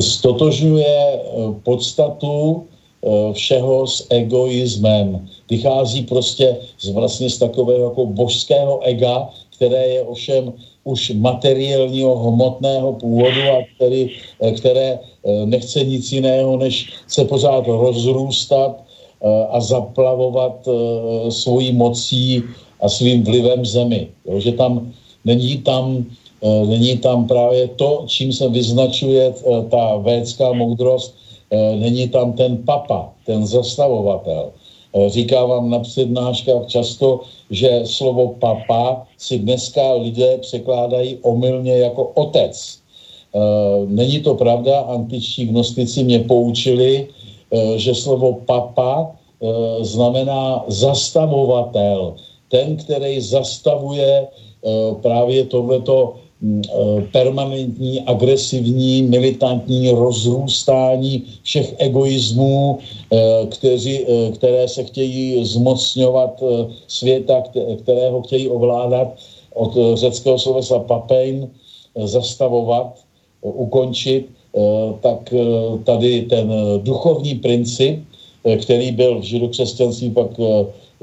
Speaker 2: stotožňuje eh, podstatu eh, všeho s egoismem. Vychází prostě z vlastně z takového jako božského ega, které je ovšem už materiálního hmotného původu a který, eh, které nechce nic jiného, než se pořád rozrůstat a zaplavovat svojí mocí a svým vlivem zemi. Jo, že tam není tam Eh, není tam právě to, čím se vyznačuje eh, ta védská moudrost, není tam ten papa, ten zastavovatel. Říká vám na přednáškách často, že slovo papa si dneska lidé překládají omylně jako otec. Není to pravda, antičtí gnostici mě poučili, že slovo papa znamená zastavovatel, ten, který zastavuje právě tohleto Eh, permanentní, agresivní, militantní rozrůstání všech egoismů, eh, kteří, eh, které se chtějí zmocňovat světa, kterého chtějí ovládat od řeckého slovesa papein, zastavovat, ukončit, tak tady ten duchovní princip, který byl v židokřesťanství pak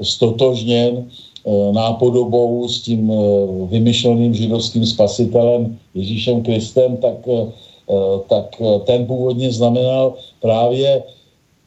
Speaker 2: stotožněn, Eh, nápodobou s tím eh, vymyšleným židovským spasitelem Ježíšem Kristem, tak, eh, tak ten původně znamenal právě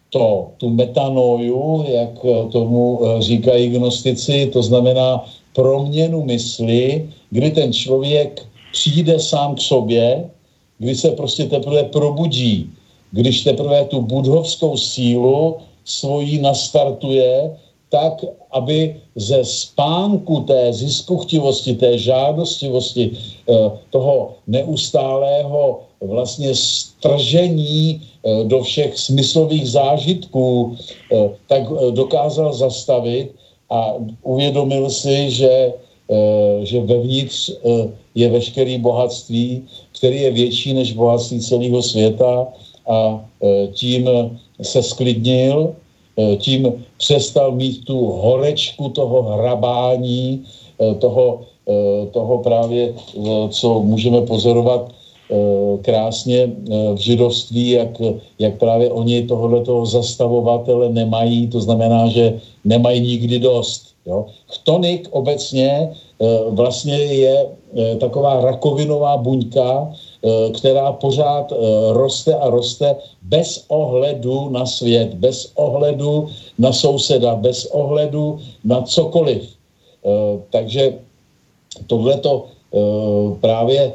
Speaker 2: to, tu metanoju, jak tomu říkají gnostici, to znamená proměnu mysli, kdy ten člověk přijde sám k sobě, kdy se prostě teprve probudí, když teprve tu budhovskou sílu svojí nastartuje tak, aby ze spánku té ziskuchtivosti, té žádostivosti, eh, toho neustálého vlastně stržení eh, do všech smyslových zážitků, eh, tak dokázal zastavit a uvědomil si, že, že vevnitř je veškerý bohatství, který je větší než bohatství celého světa a tím se sklidnil Eh, tím přestal mít tu horečku toho hrabání, eh, toho, toho právě, co můžeme pozorovat krásně v židovství, jak, jak právě oni tohoto zastavovatele nemají, to znamená, že nemají nikdy dost. Jo. Chtonik obecně vlastně je taková rakovinová buňka, Eh, která pořád eh, roste a roste bez ohledu na svět, bez ohledu na souseda, bez ohledu na cokoliv. Eh, takže tohleto právě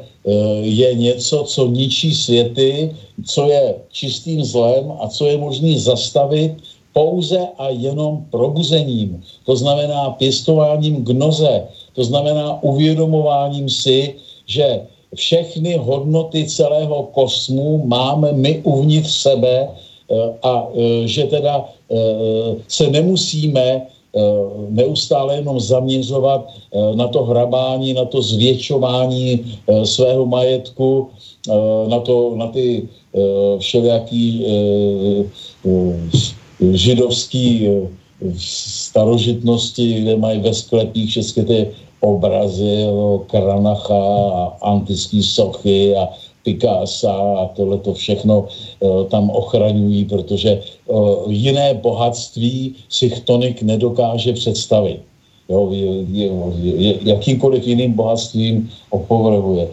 Speaker 2: je něco, co ničí světy, co je čistým zlem a co je možné zastavit pouze a jenom probuzením. To znamená pěstováním gnoze, to znamená uvědomováním si, že všechny hodnoty celého kosmu máme my uvnitř sebe a že teda se nemusíme neustále jenom zaměřovat na to hrabání, na to zvětšování svého majetku, na, to, na ty všelijaký židovský starožitnosti, kde mají ve sklepích všechny ty obrazy o Kranacha a antický sochy a Picasa a tohle to všechno uh, tam ochraňují, protože uh, jiné bohatství si Chtonik nedokáže představit. Jo, jakýmkoliv jiným bohatstvím opovrhuje.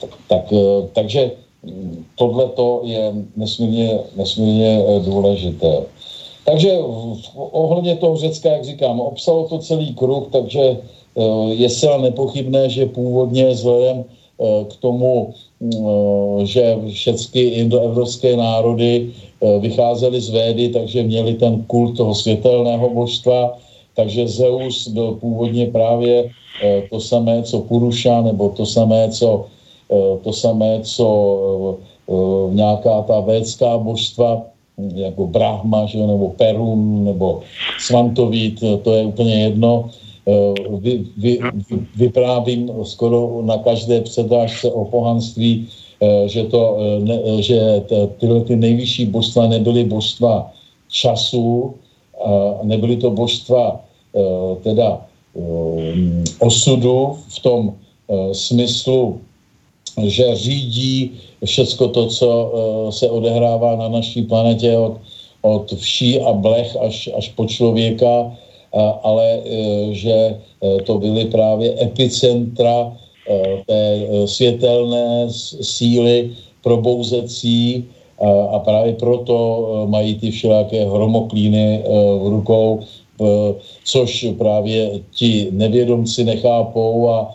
Speaker 2: Tak, tak, uh, takže tohle je nesmírně, nesmírně důležité. Takže ohledně toho Řecka, jak říkám, obsalo to celý kruh, takže Eh, je zcela nepochybné, že původně vzhledem eh, k tomu, mm, že všechny indoevropské národy eh, vycházely z Védy, takže měli ten kult toho světelného božstva, takže Zeus byl původně právě to samé, co Puruša, nebo to samé, co, to samé, co nějaká ta védská božstva, jako Brahma, že, nebo Perun, nebo Svantovít, to je úplně jedno, Eh, vy, vy, vyprávím skoro na každé předášce o pohanství, eh, že, to, eh, ne, že tyhle ty nejvyšší božstva nebyly božstva času, nebyly to božstva teda osudu v tom smyslu, že řídí všecko to, co se odehrává na naší planetě od, od vší a blech až, až po člověka, ale e, že e, to byly právě epicentra té světelné síly probouzecí a právě proto mají ty všelijaké hromoklíny v rukou, což právě ti nevědomci nechápou a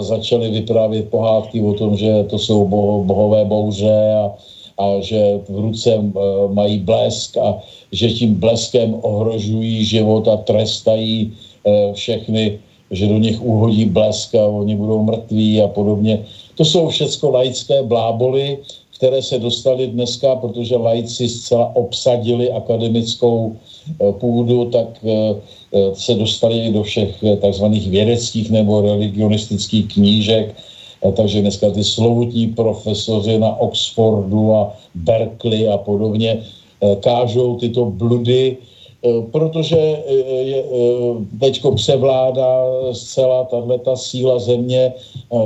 Speaker 2: začali vyprávět pohádky o tom, že to jsou bohové bouře a, a že v ruce mají blesk a že tím bleskem ohrožují život a trestají eh, všechny, že do nich uhodí blesk a oni budou mrtví a podobně. To jsou všecko laické bláboly, které se dostaly dneska, protože laici zcela obsadili akademickou eh, půdu, tak eh, se dostali do všech takzvaných vědeckých nebo religionistických knížek, takže dneska ty slovutní profesoři na Oxfordu a Berkeley a podobně Eh, kážou tyto bludy, eh, protože eh, teďko převládá zcela tahle ta síla země,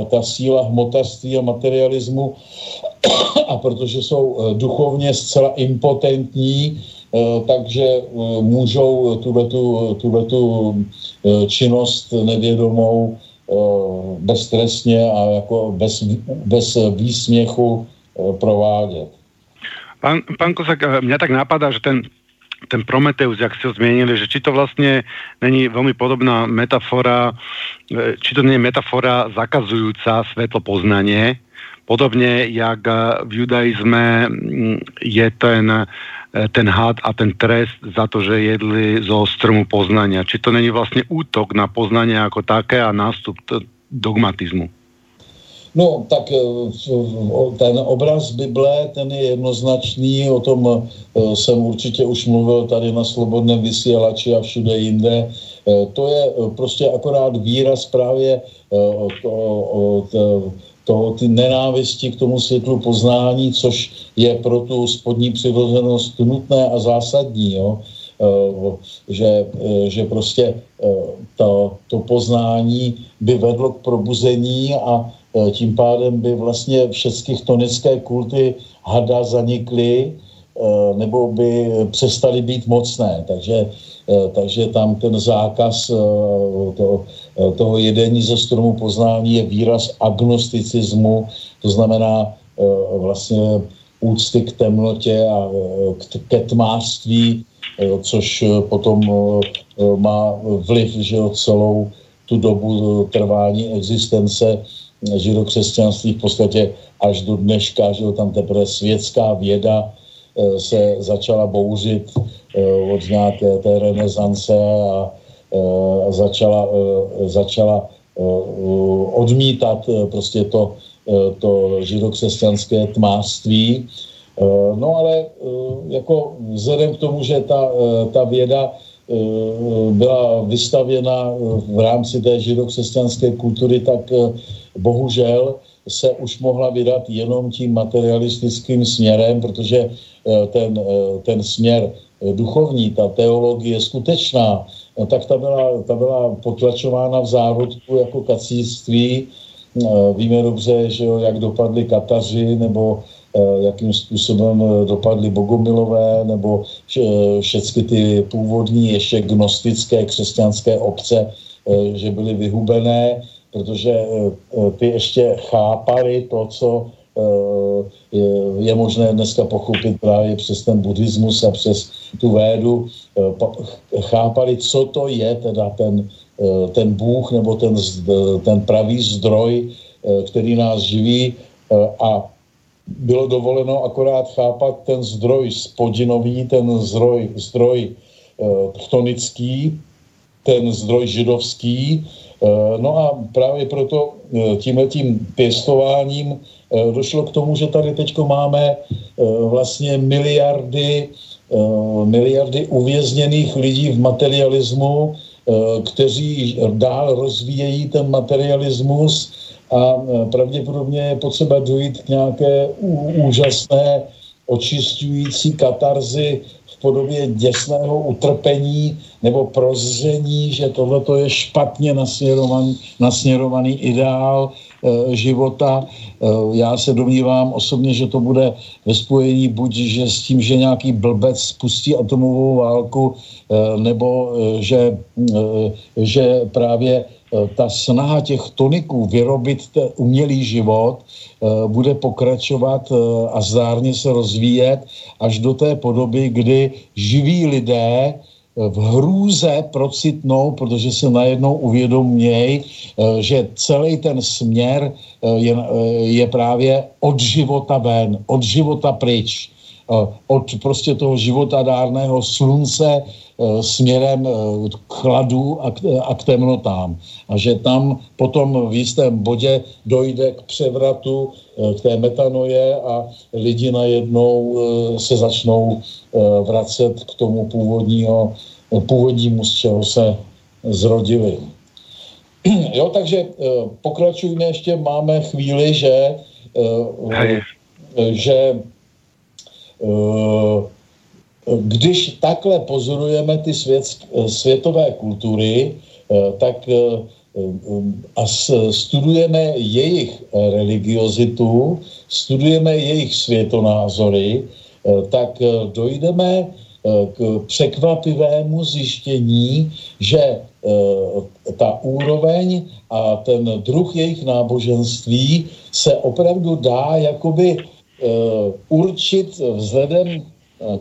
Speaker 2: ta síla hmotařství a materialismu a protože jsou duchovně zcela impotentní, takže můžou tuhletu, tuhletu činnost nevědomou beztrestně a jako bez, bez výsměchu provádět.
Speaker 1: Pán, pán Kosak, eh, mňa tak napadá, že ten, ten Prometeus, jak ste ho zmienili, že či to vlastne není veľmi podobná metafora, eh, či to je metafora zakazujúca svetlo poznanie, podobne jak eh, v judaizme mm, je ten, ten had a ten trest za to, že jedli zo stromu poznania. Či to není vlastne útok na poznanie ako také a nástup dogmatizmu?
Speaker 2: No, tak eh, ten obraz Bible, ten je jednoznačný, o tom eh, jsem určitě už mluvil tady na Slobodném vysílači a všude jinde. Eh, to je prostě akorát výraz právě toho, to, ty nenávisti k tomu světlu poznání, což je pro tu spodní přirozenost nutné a zásadní, jo? že, že prostě to, to poznání by vedlo k probuzení a Eh, tím pádem by vlastně všechny tonické kulty hada zanikly eh, nebo by přestaly být mocné. Takže, eh, takže tam ten zákaz toho, toho jedení ze stromu poznání je výraz agnosticismu, to znamená vlastně úcty k temnotě a ke tmářství, což potom má vliv že celou tu dobu trvání existence židokřesťanství v podstatě až do dneška, že tam teprve světská věda eh, se začala bouřit eh, od nějaké té renesance a eh, začala, začala odmítat prostě to, to židokřesťanské tmářství. No ale jako vzhledem k tomu, že ta, ta věda byla vystavěna v rámci té židokřesťanské kultury, tak bohužel se už mohla vydat jenom tím materialistickým směrem, protože ten, ten směr duchovní, ta teologie skutečná, tak ta byla, ta byla potlačována v zárodku jako kacíctví. No, víme dobře, že jo, jak dopadly Kataři, nebo eh, jakým způsobem eh, dopadly Bogomilové, nebo všechny ty původní ještě gnostické křesťanské obce, eh, že byly vyhubené, protože ty ještě chápali to, co je, je možné dneska pochopit právě přes ten buddhismus a přes tu védu, eh, chápali, co to je teda ten, eh, ten Bůh nebo ten, ten pravý zdroj, eh, který nás živí a bylo dovoleno akorát chápat ten zdroj spodinový, ten zdroj, zdroj chtonický, ten zdroj židovský. No a právě proto tímhletím pěstováním došlo k tomu, že tady teď máme vlastně miliardy Eh, miliardy uvězněných lidí v materialismu, eh, kteří dál rozvíjejí ten materialismus a eh, pravděpodobně je potřeba dojít k nějaké úžasné očistující katarzy v podobě děsného utrpení nebo prozření, že tohle je špatně nasměrovaný, nasměrovaný ideál, Eh, života. Eh, já se domnívám osobně, že to bude ve spojení buď že s tím, že nějaký blbec spustí atomovou válku, eh, nebo že, že právě ta snaha těch toniků vyrobit umělý život bude pokračovat a zdárně se rozvíjet až do té podoby, kdy živí lidé v hrůze procitnou, protože se najednou uvědomějí, eh, že celý ten směr eh, je, eh, je právě od života ven, od života pryč, od prostě toho životadárného slunce směrem k chladu a k, a k temnotám. A že tam potom v jistém bodě dojde k převratu, k té metanoje a lidi najednou se začnou vracet k tomu původního původnímu, z čeho se zrodili. Jo, takže eh, pokračujeme ještě, máme chvíli, že, eh, že eh, když takhle pozorujeme ty svět, světové kultury, tak a studujeme jejich religiozitu, studujeme jejich světonázory, tak dojdeme Eh, k překvapivému zjištění, že eh, ta úroveň a ten druh jejich náboženství se opravdu dá jakoby eh, určit vzhledem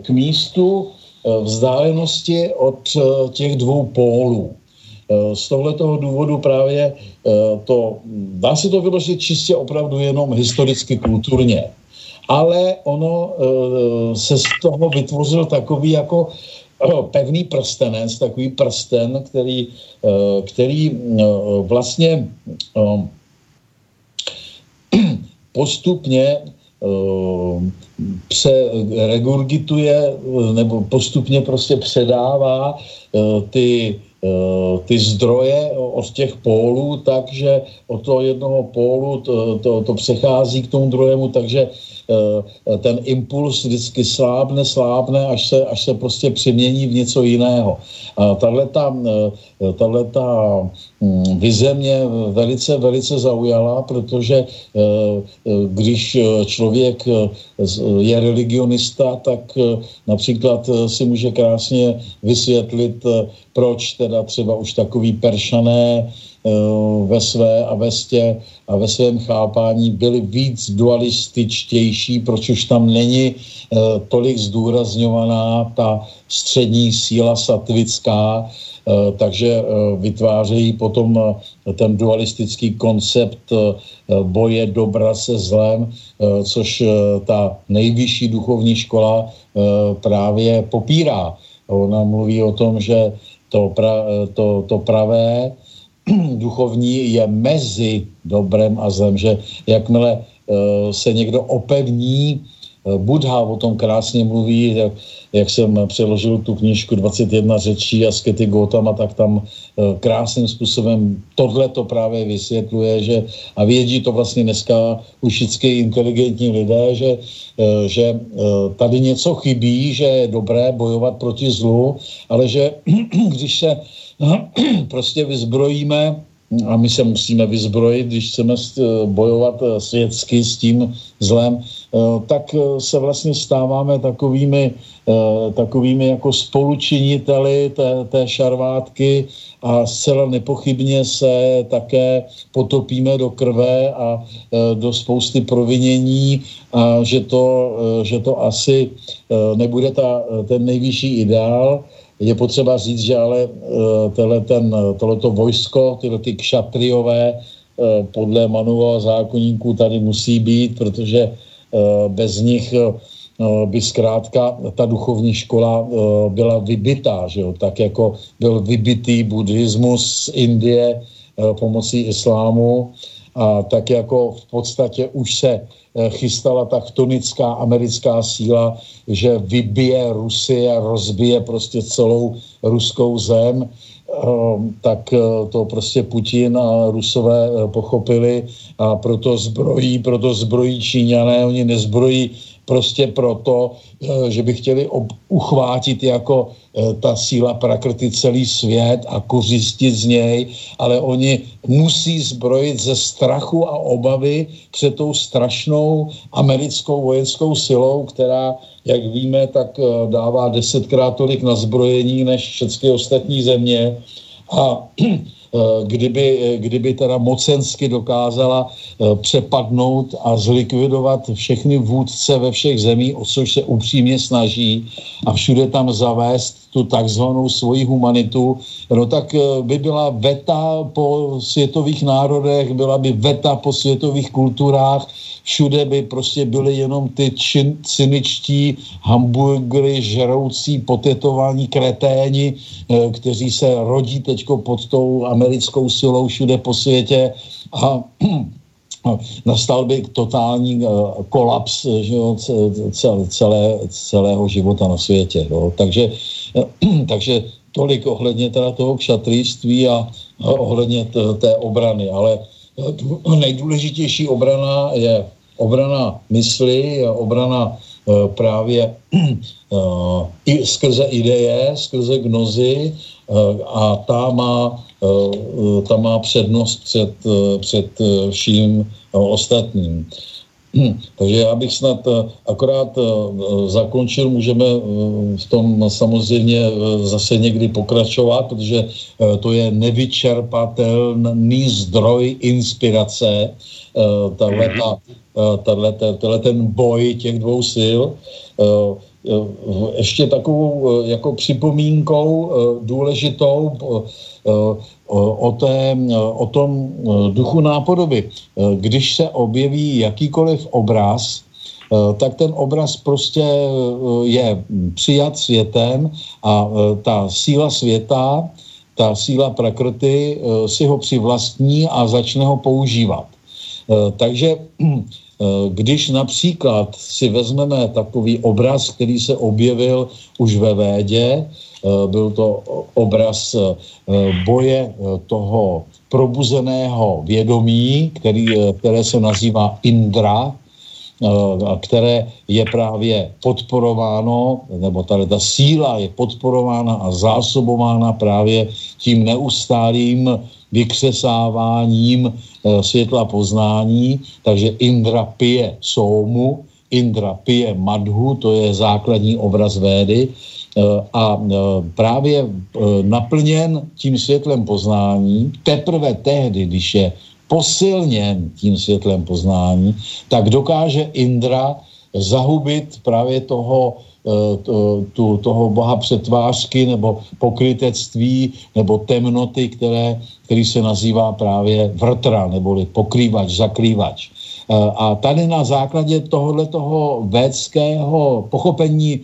Speaker 2: k místu vzdálenosti od těch dvou pólů. Z tohoto důvodu právě to, dá se to vyložit čistě opravdu jenom historicky kulturně. Ale ono e, se z toho vytvořil takový jako pevný prstenec, takový prsten, který, který vlastně postupně se regurgituje nebo postupně prostě předává ty ty zdroje od těch pólů, takže od toho jednoho pólu to, to, to přechází k tomu druhému, takže Eh, ten impuls vždycky slábne, slábne, až se, až se prostě přemění v něco jiného. Tahle ta, eh, hm, vize mě velice, velice zaujala, protože eh, když člověk je religionista, tak například si může krásně vysvětlit, proč teda třeba už takový peršané Eh, ve své a vestě a ve svém chápání byly víc dualističtější, proč už tam není eh, tolik zdůrazňovaná ta střední síla satvická, eh, takže vytvářejí potom ten dualistický koncept boje dobra se zlem, což ta nejvyšší duchovní škola právě popírá. Ona mluví o tom, že to, pra, to, to pravé duchovní je mezi dobrem a zlem, že jakmile se někdo opevní, Budha o tom krásně mluví, jak, jak jsem přeložil tu knížku 21 řečí a skety Gotama, tak tam krásným způsobem tohle to právě vysvětluje, že a vědí to vlastně dneska už všichni inteligentní lidé, že, že tady něco chybí, že je dobré bojovat proti zlu, ale že když se prostě vyzbrojíme a my se musíme vyzbrojit, když chceme bojovat eh, světsky s tím zlem, eh, tak eh, se vlastně stáváme takovými, takovými jako spolučiniteli té, té šarvátky a zcela nepochybně se také potopíme do krve a do spousty provinění a že to, že to asi nebude ta, ten nejvyšší ideál, je potřeba říct, že ale uh, ten, tohleto vojsko, tyhle ty kšatriové uh, podle manuova zákonníků tady musí být, protože uh, bez nich by zkrátka ta duchovní škola byla vybitá, že jo? tak jako byl vybitý buddhismus z Indie pomocí islámu a tak jako v podstatě už se Eh, chystala ta chtonická americká síla, že vybije Rusy a rozbije prostě celou ruskou zem, ehm, tak eh, to prostě Putin a Rusové eh, pochopili a proto zbrojí, proto zbrojí Číňané, oni nezbrojí prostě proto, že by chtěli uchvátit jako Eh, ta síla prakrty celý svět a kořistit z něj, ale oni musí zbrojit ze strachu a obavy před tou strašnou americkou vojenskou silou, která, jak víme, tak eh, dává desetkrát tolik na zbrojení než všechny ostatní země. A Eh, kdyby, eh, kdyby teda mocensky dokázala eh, přepadnout a zlikvidovat všechny vůdce ve všech zemí, o což se upřímně snaží a všude tam zavést tu takzvanou svoji humanitu, no tak by byla veta po světových národech, byla by veta po světových kulturách, všude by prostě byly jenom ty čin, cyničtí hamburgery, žeroucí, potetování kreténi, eh, kteří se rodí teďko pod tou americkou silou všude po světě. A nastal by totální eh, kolaps že jo, celé, celého života na světě. Jo. Takže, takže tolik ohledně teda toho kšatrýství a ohledně té obrany. Ale eh, nejdůležitější obrana je obrana mysli, obrana e, právě i skrze ideje, skrze gnozy a ta má, ta má přednost před, před vším ostatním. Takže já bych snad akorát zakončil, můžeme v tom samozřejmě zase někdy pokračovat, protože to je nevyčerpatelný zdroj inspirace, tahle ta Eh, tenhle ten boj těch dvou sil. Eh, eh, ještě takovou jako připomínkou důležitou o, té, o tom duchu nápodoby. Když se objeví jakýkoliv obraz, tak ten obraz prostě je přijat světem a ta síla světa, ta síla prakrty si ho přivlastní a začne ho používat. Takže Eh, když například si vezmeme takový obraz, který se objevil už ve Védě, eh, byl to obraz eh, boje toho probuzeného vědomí, který, které se nazývá Indra, které je právě podporováno, nebo tady ta síla je podporována a zásobována právě tím neustálým vykřesáváním Eh, světla poznání, takže Indra pije soumu, Indra pije madhu, to je základní obraz védy, eh, a eh, právě naplněn tím světlem poznání, teprve tehdy, když je posilněn tím světlem poznání, tak dokáže Indra zahubit právě toho Eh, to, tu, toho boha přetvářky nebo pokrytectví nebo temnoty, které, který se nazývá právě vrtra neboli pokrývač, zakrývač. A tady na základě tohoto védského pochopení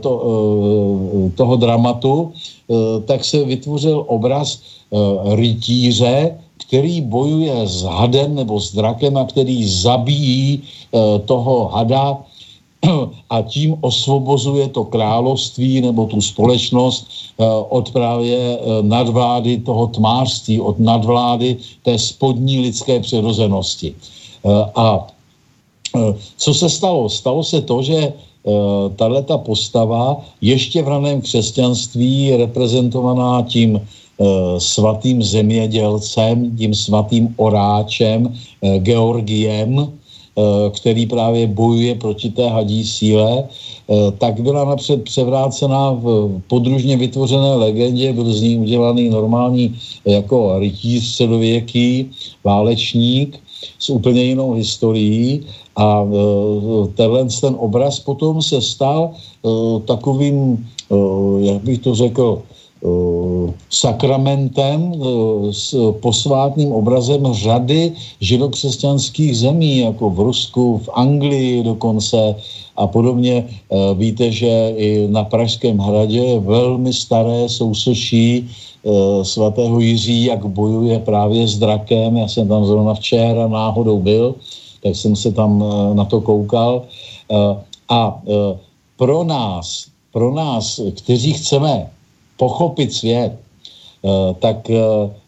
Speaker 2: to, toho dramatu, tak se vytvořil obraz rytíře, který bojuje s hadem nebo s drakem a který zabíjí toho hada a tím osvobozuje to království nebo tu společnost eh, od právě eh, nadvlády toho tmářství, od nadvlády té spodní lidské přirozenosti. Eh, a co se stalo? Stalo se to, že tahle ta postava ještě v raném křesťanství reprezentovaná tím svatým zemědělcem, tím svatým oráčem, Georgiem, který právě bojuje proti té hadí síle, eh, tak byla napřed převrácená v podružně vytvořené legendě, byl z ní udělaný normální jako rytíř středověký, válečník s úplně jinou historií a eh, tenhle ten obraz potom se stal takovým, jak bych to řekl, Eh, sakramentem, eh, s posvátným obrazem řady židokřesťanských zemí, jako v Rusku, v Anglii dokonce a podobně. Eh, víte, že i na Pražském hradě je velmi staré sousoší svatého Jiří, jak bojuje právě s drakem. Já jsem tam zrovna včera náhodou byl, tak jsem se tam na to koukal. A pro nás, pro nás, kteří chceme pochopit svět, eh, tak eh,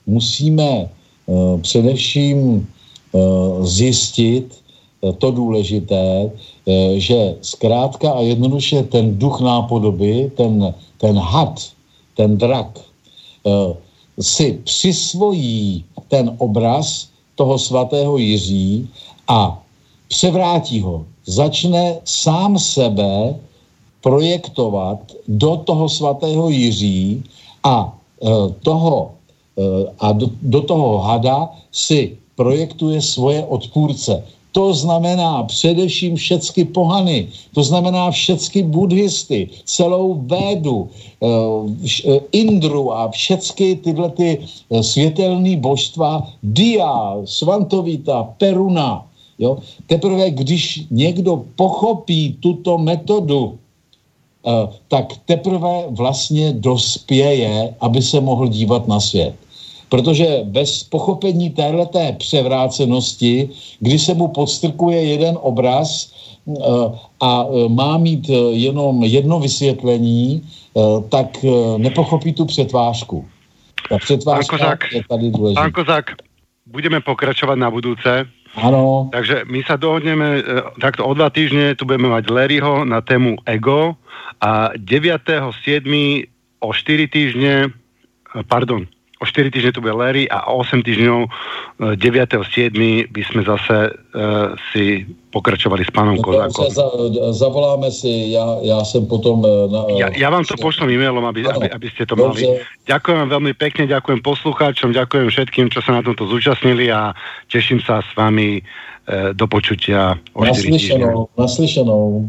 Speaker 2: musíme eh, především zjistit to důležité, že zkrátka a jednoduše ten duch nápodoby, ten, ten had, ten drak, si přisvojí ten obraz toho svatého Jiří a převrátí ho. Začne sám sebe projektovat do toho svatého Jiří a e, toho e, a do, do toho hada si projektuje svoje odpůrce. To znamená především všecky pohany, to znamená všecky buddhisty, celou védu, e, Indru a všecky tyhle ty světelné božstva, Dia, Svantovita, Peruna. Jo? Teprve když někdo pochopí tuto metodu, tak teprve vlastně dospěje, aby se mohl dívat na svět. Protože bez pochopení téhleté převrácenosti, kdy se mu podstrkuje jeden obraz eh, a eh, má mít jenom jedno vysvětlení, tak nepochopí tu přetvážku.
Speaker 1: Ta přetvážka Kozák, je tady důležitá. Pán Kozák, budeme pokračovat na budúce.
Speaker 2: Ano.
Speaker 1: Takže my sa dohodneme, takto o dva týždne tu budeme mať Larryho na tému ego a 9.7. o 4 týždne, pardon, o 4 týždne tu bude Larry a 8 týždňov 9.7. E, by sme zase uh, si pokračovali s pánom no, Kozákom.
Speaker 2: Za, zavoláme si, ja, ja som potom... E, na,
Speaker 1: ja, ja vám to pošlom e-mailom, aby, aby, aby ste to Dobře. mali. Ďakujem vám veľmi pekne, ďakujem poslucháčom, ďakujem všetkým, čo sa na tomto zúčastnili a teším sa s vami uh, do počutia o 4
Speaker 2: Naslyšenou, naslyšenou.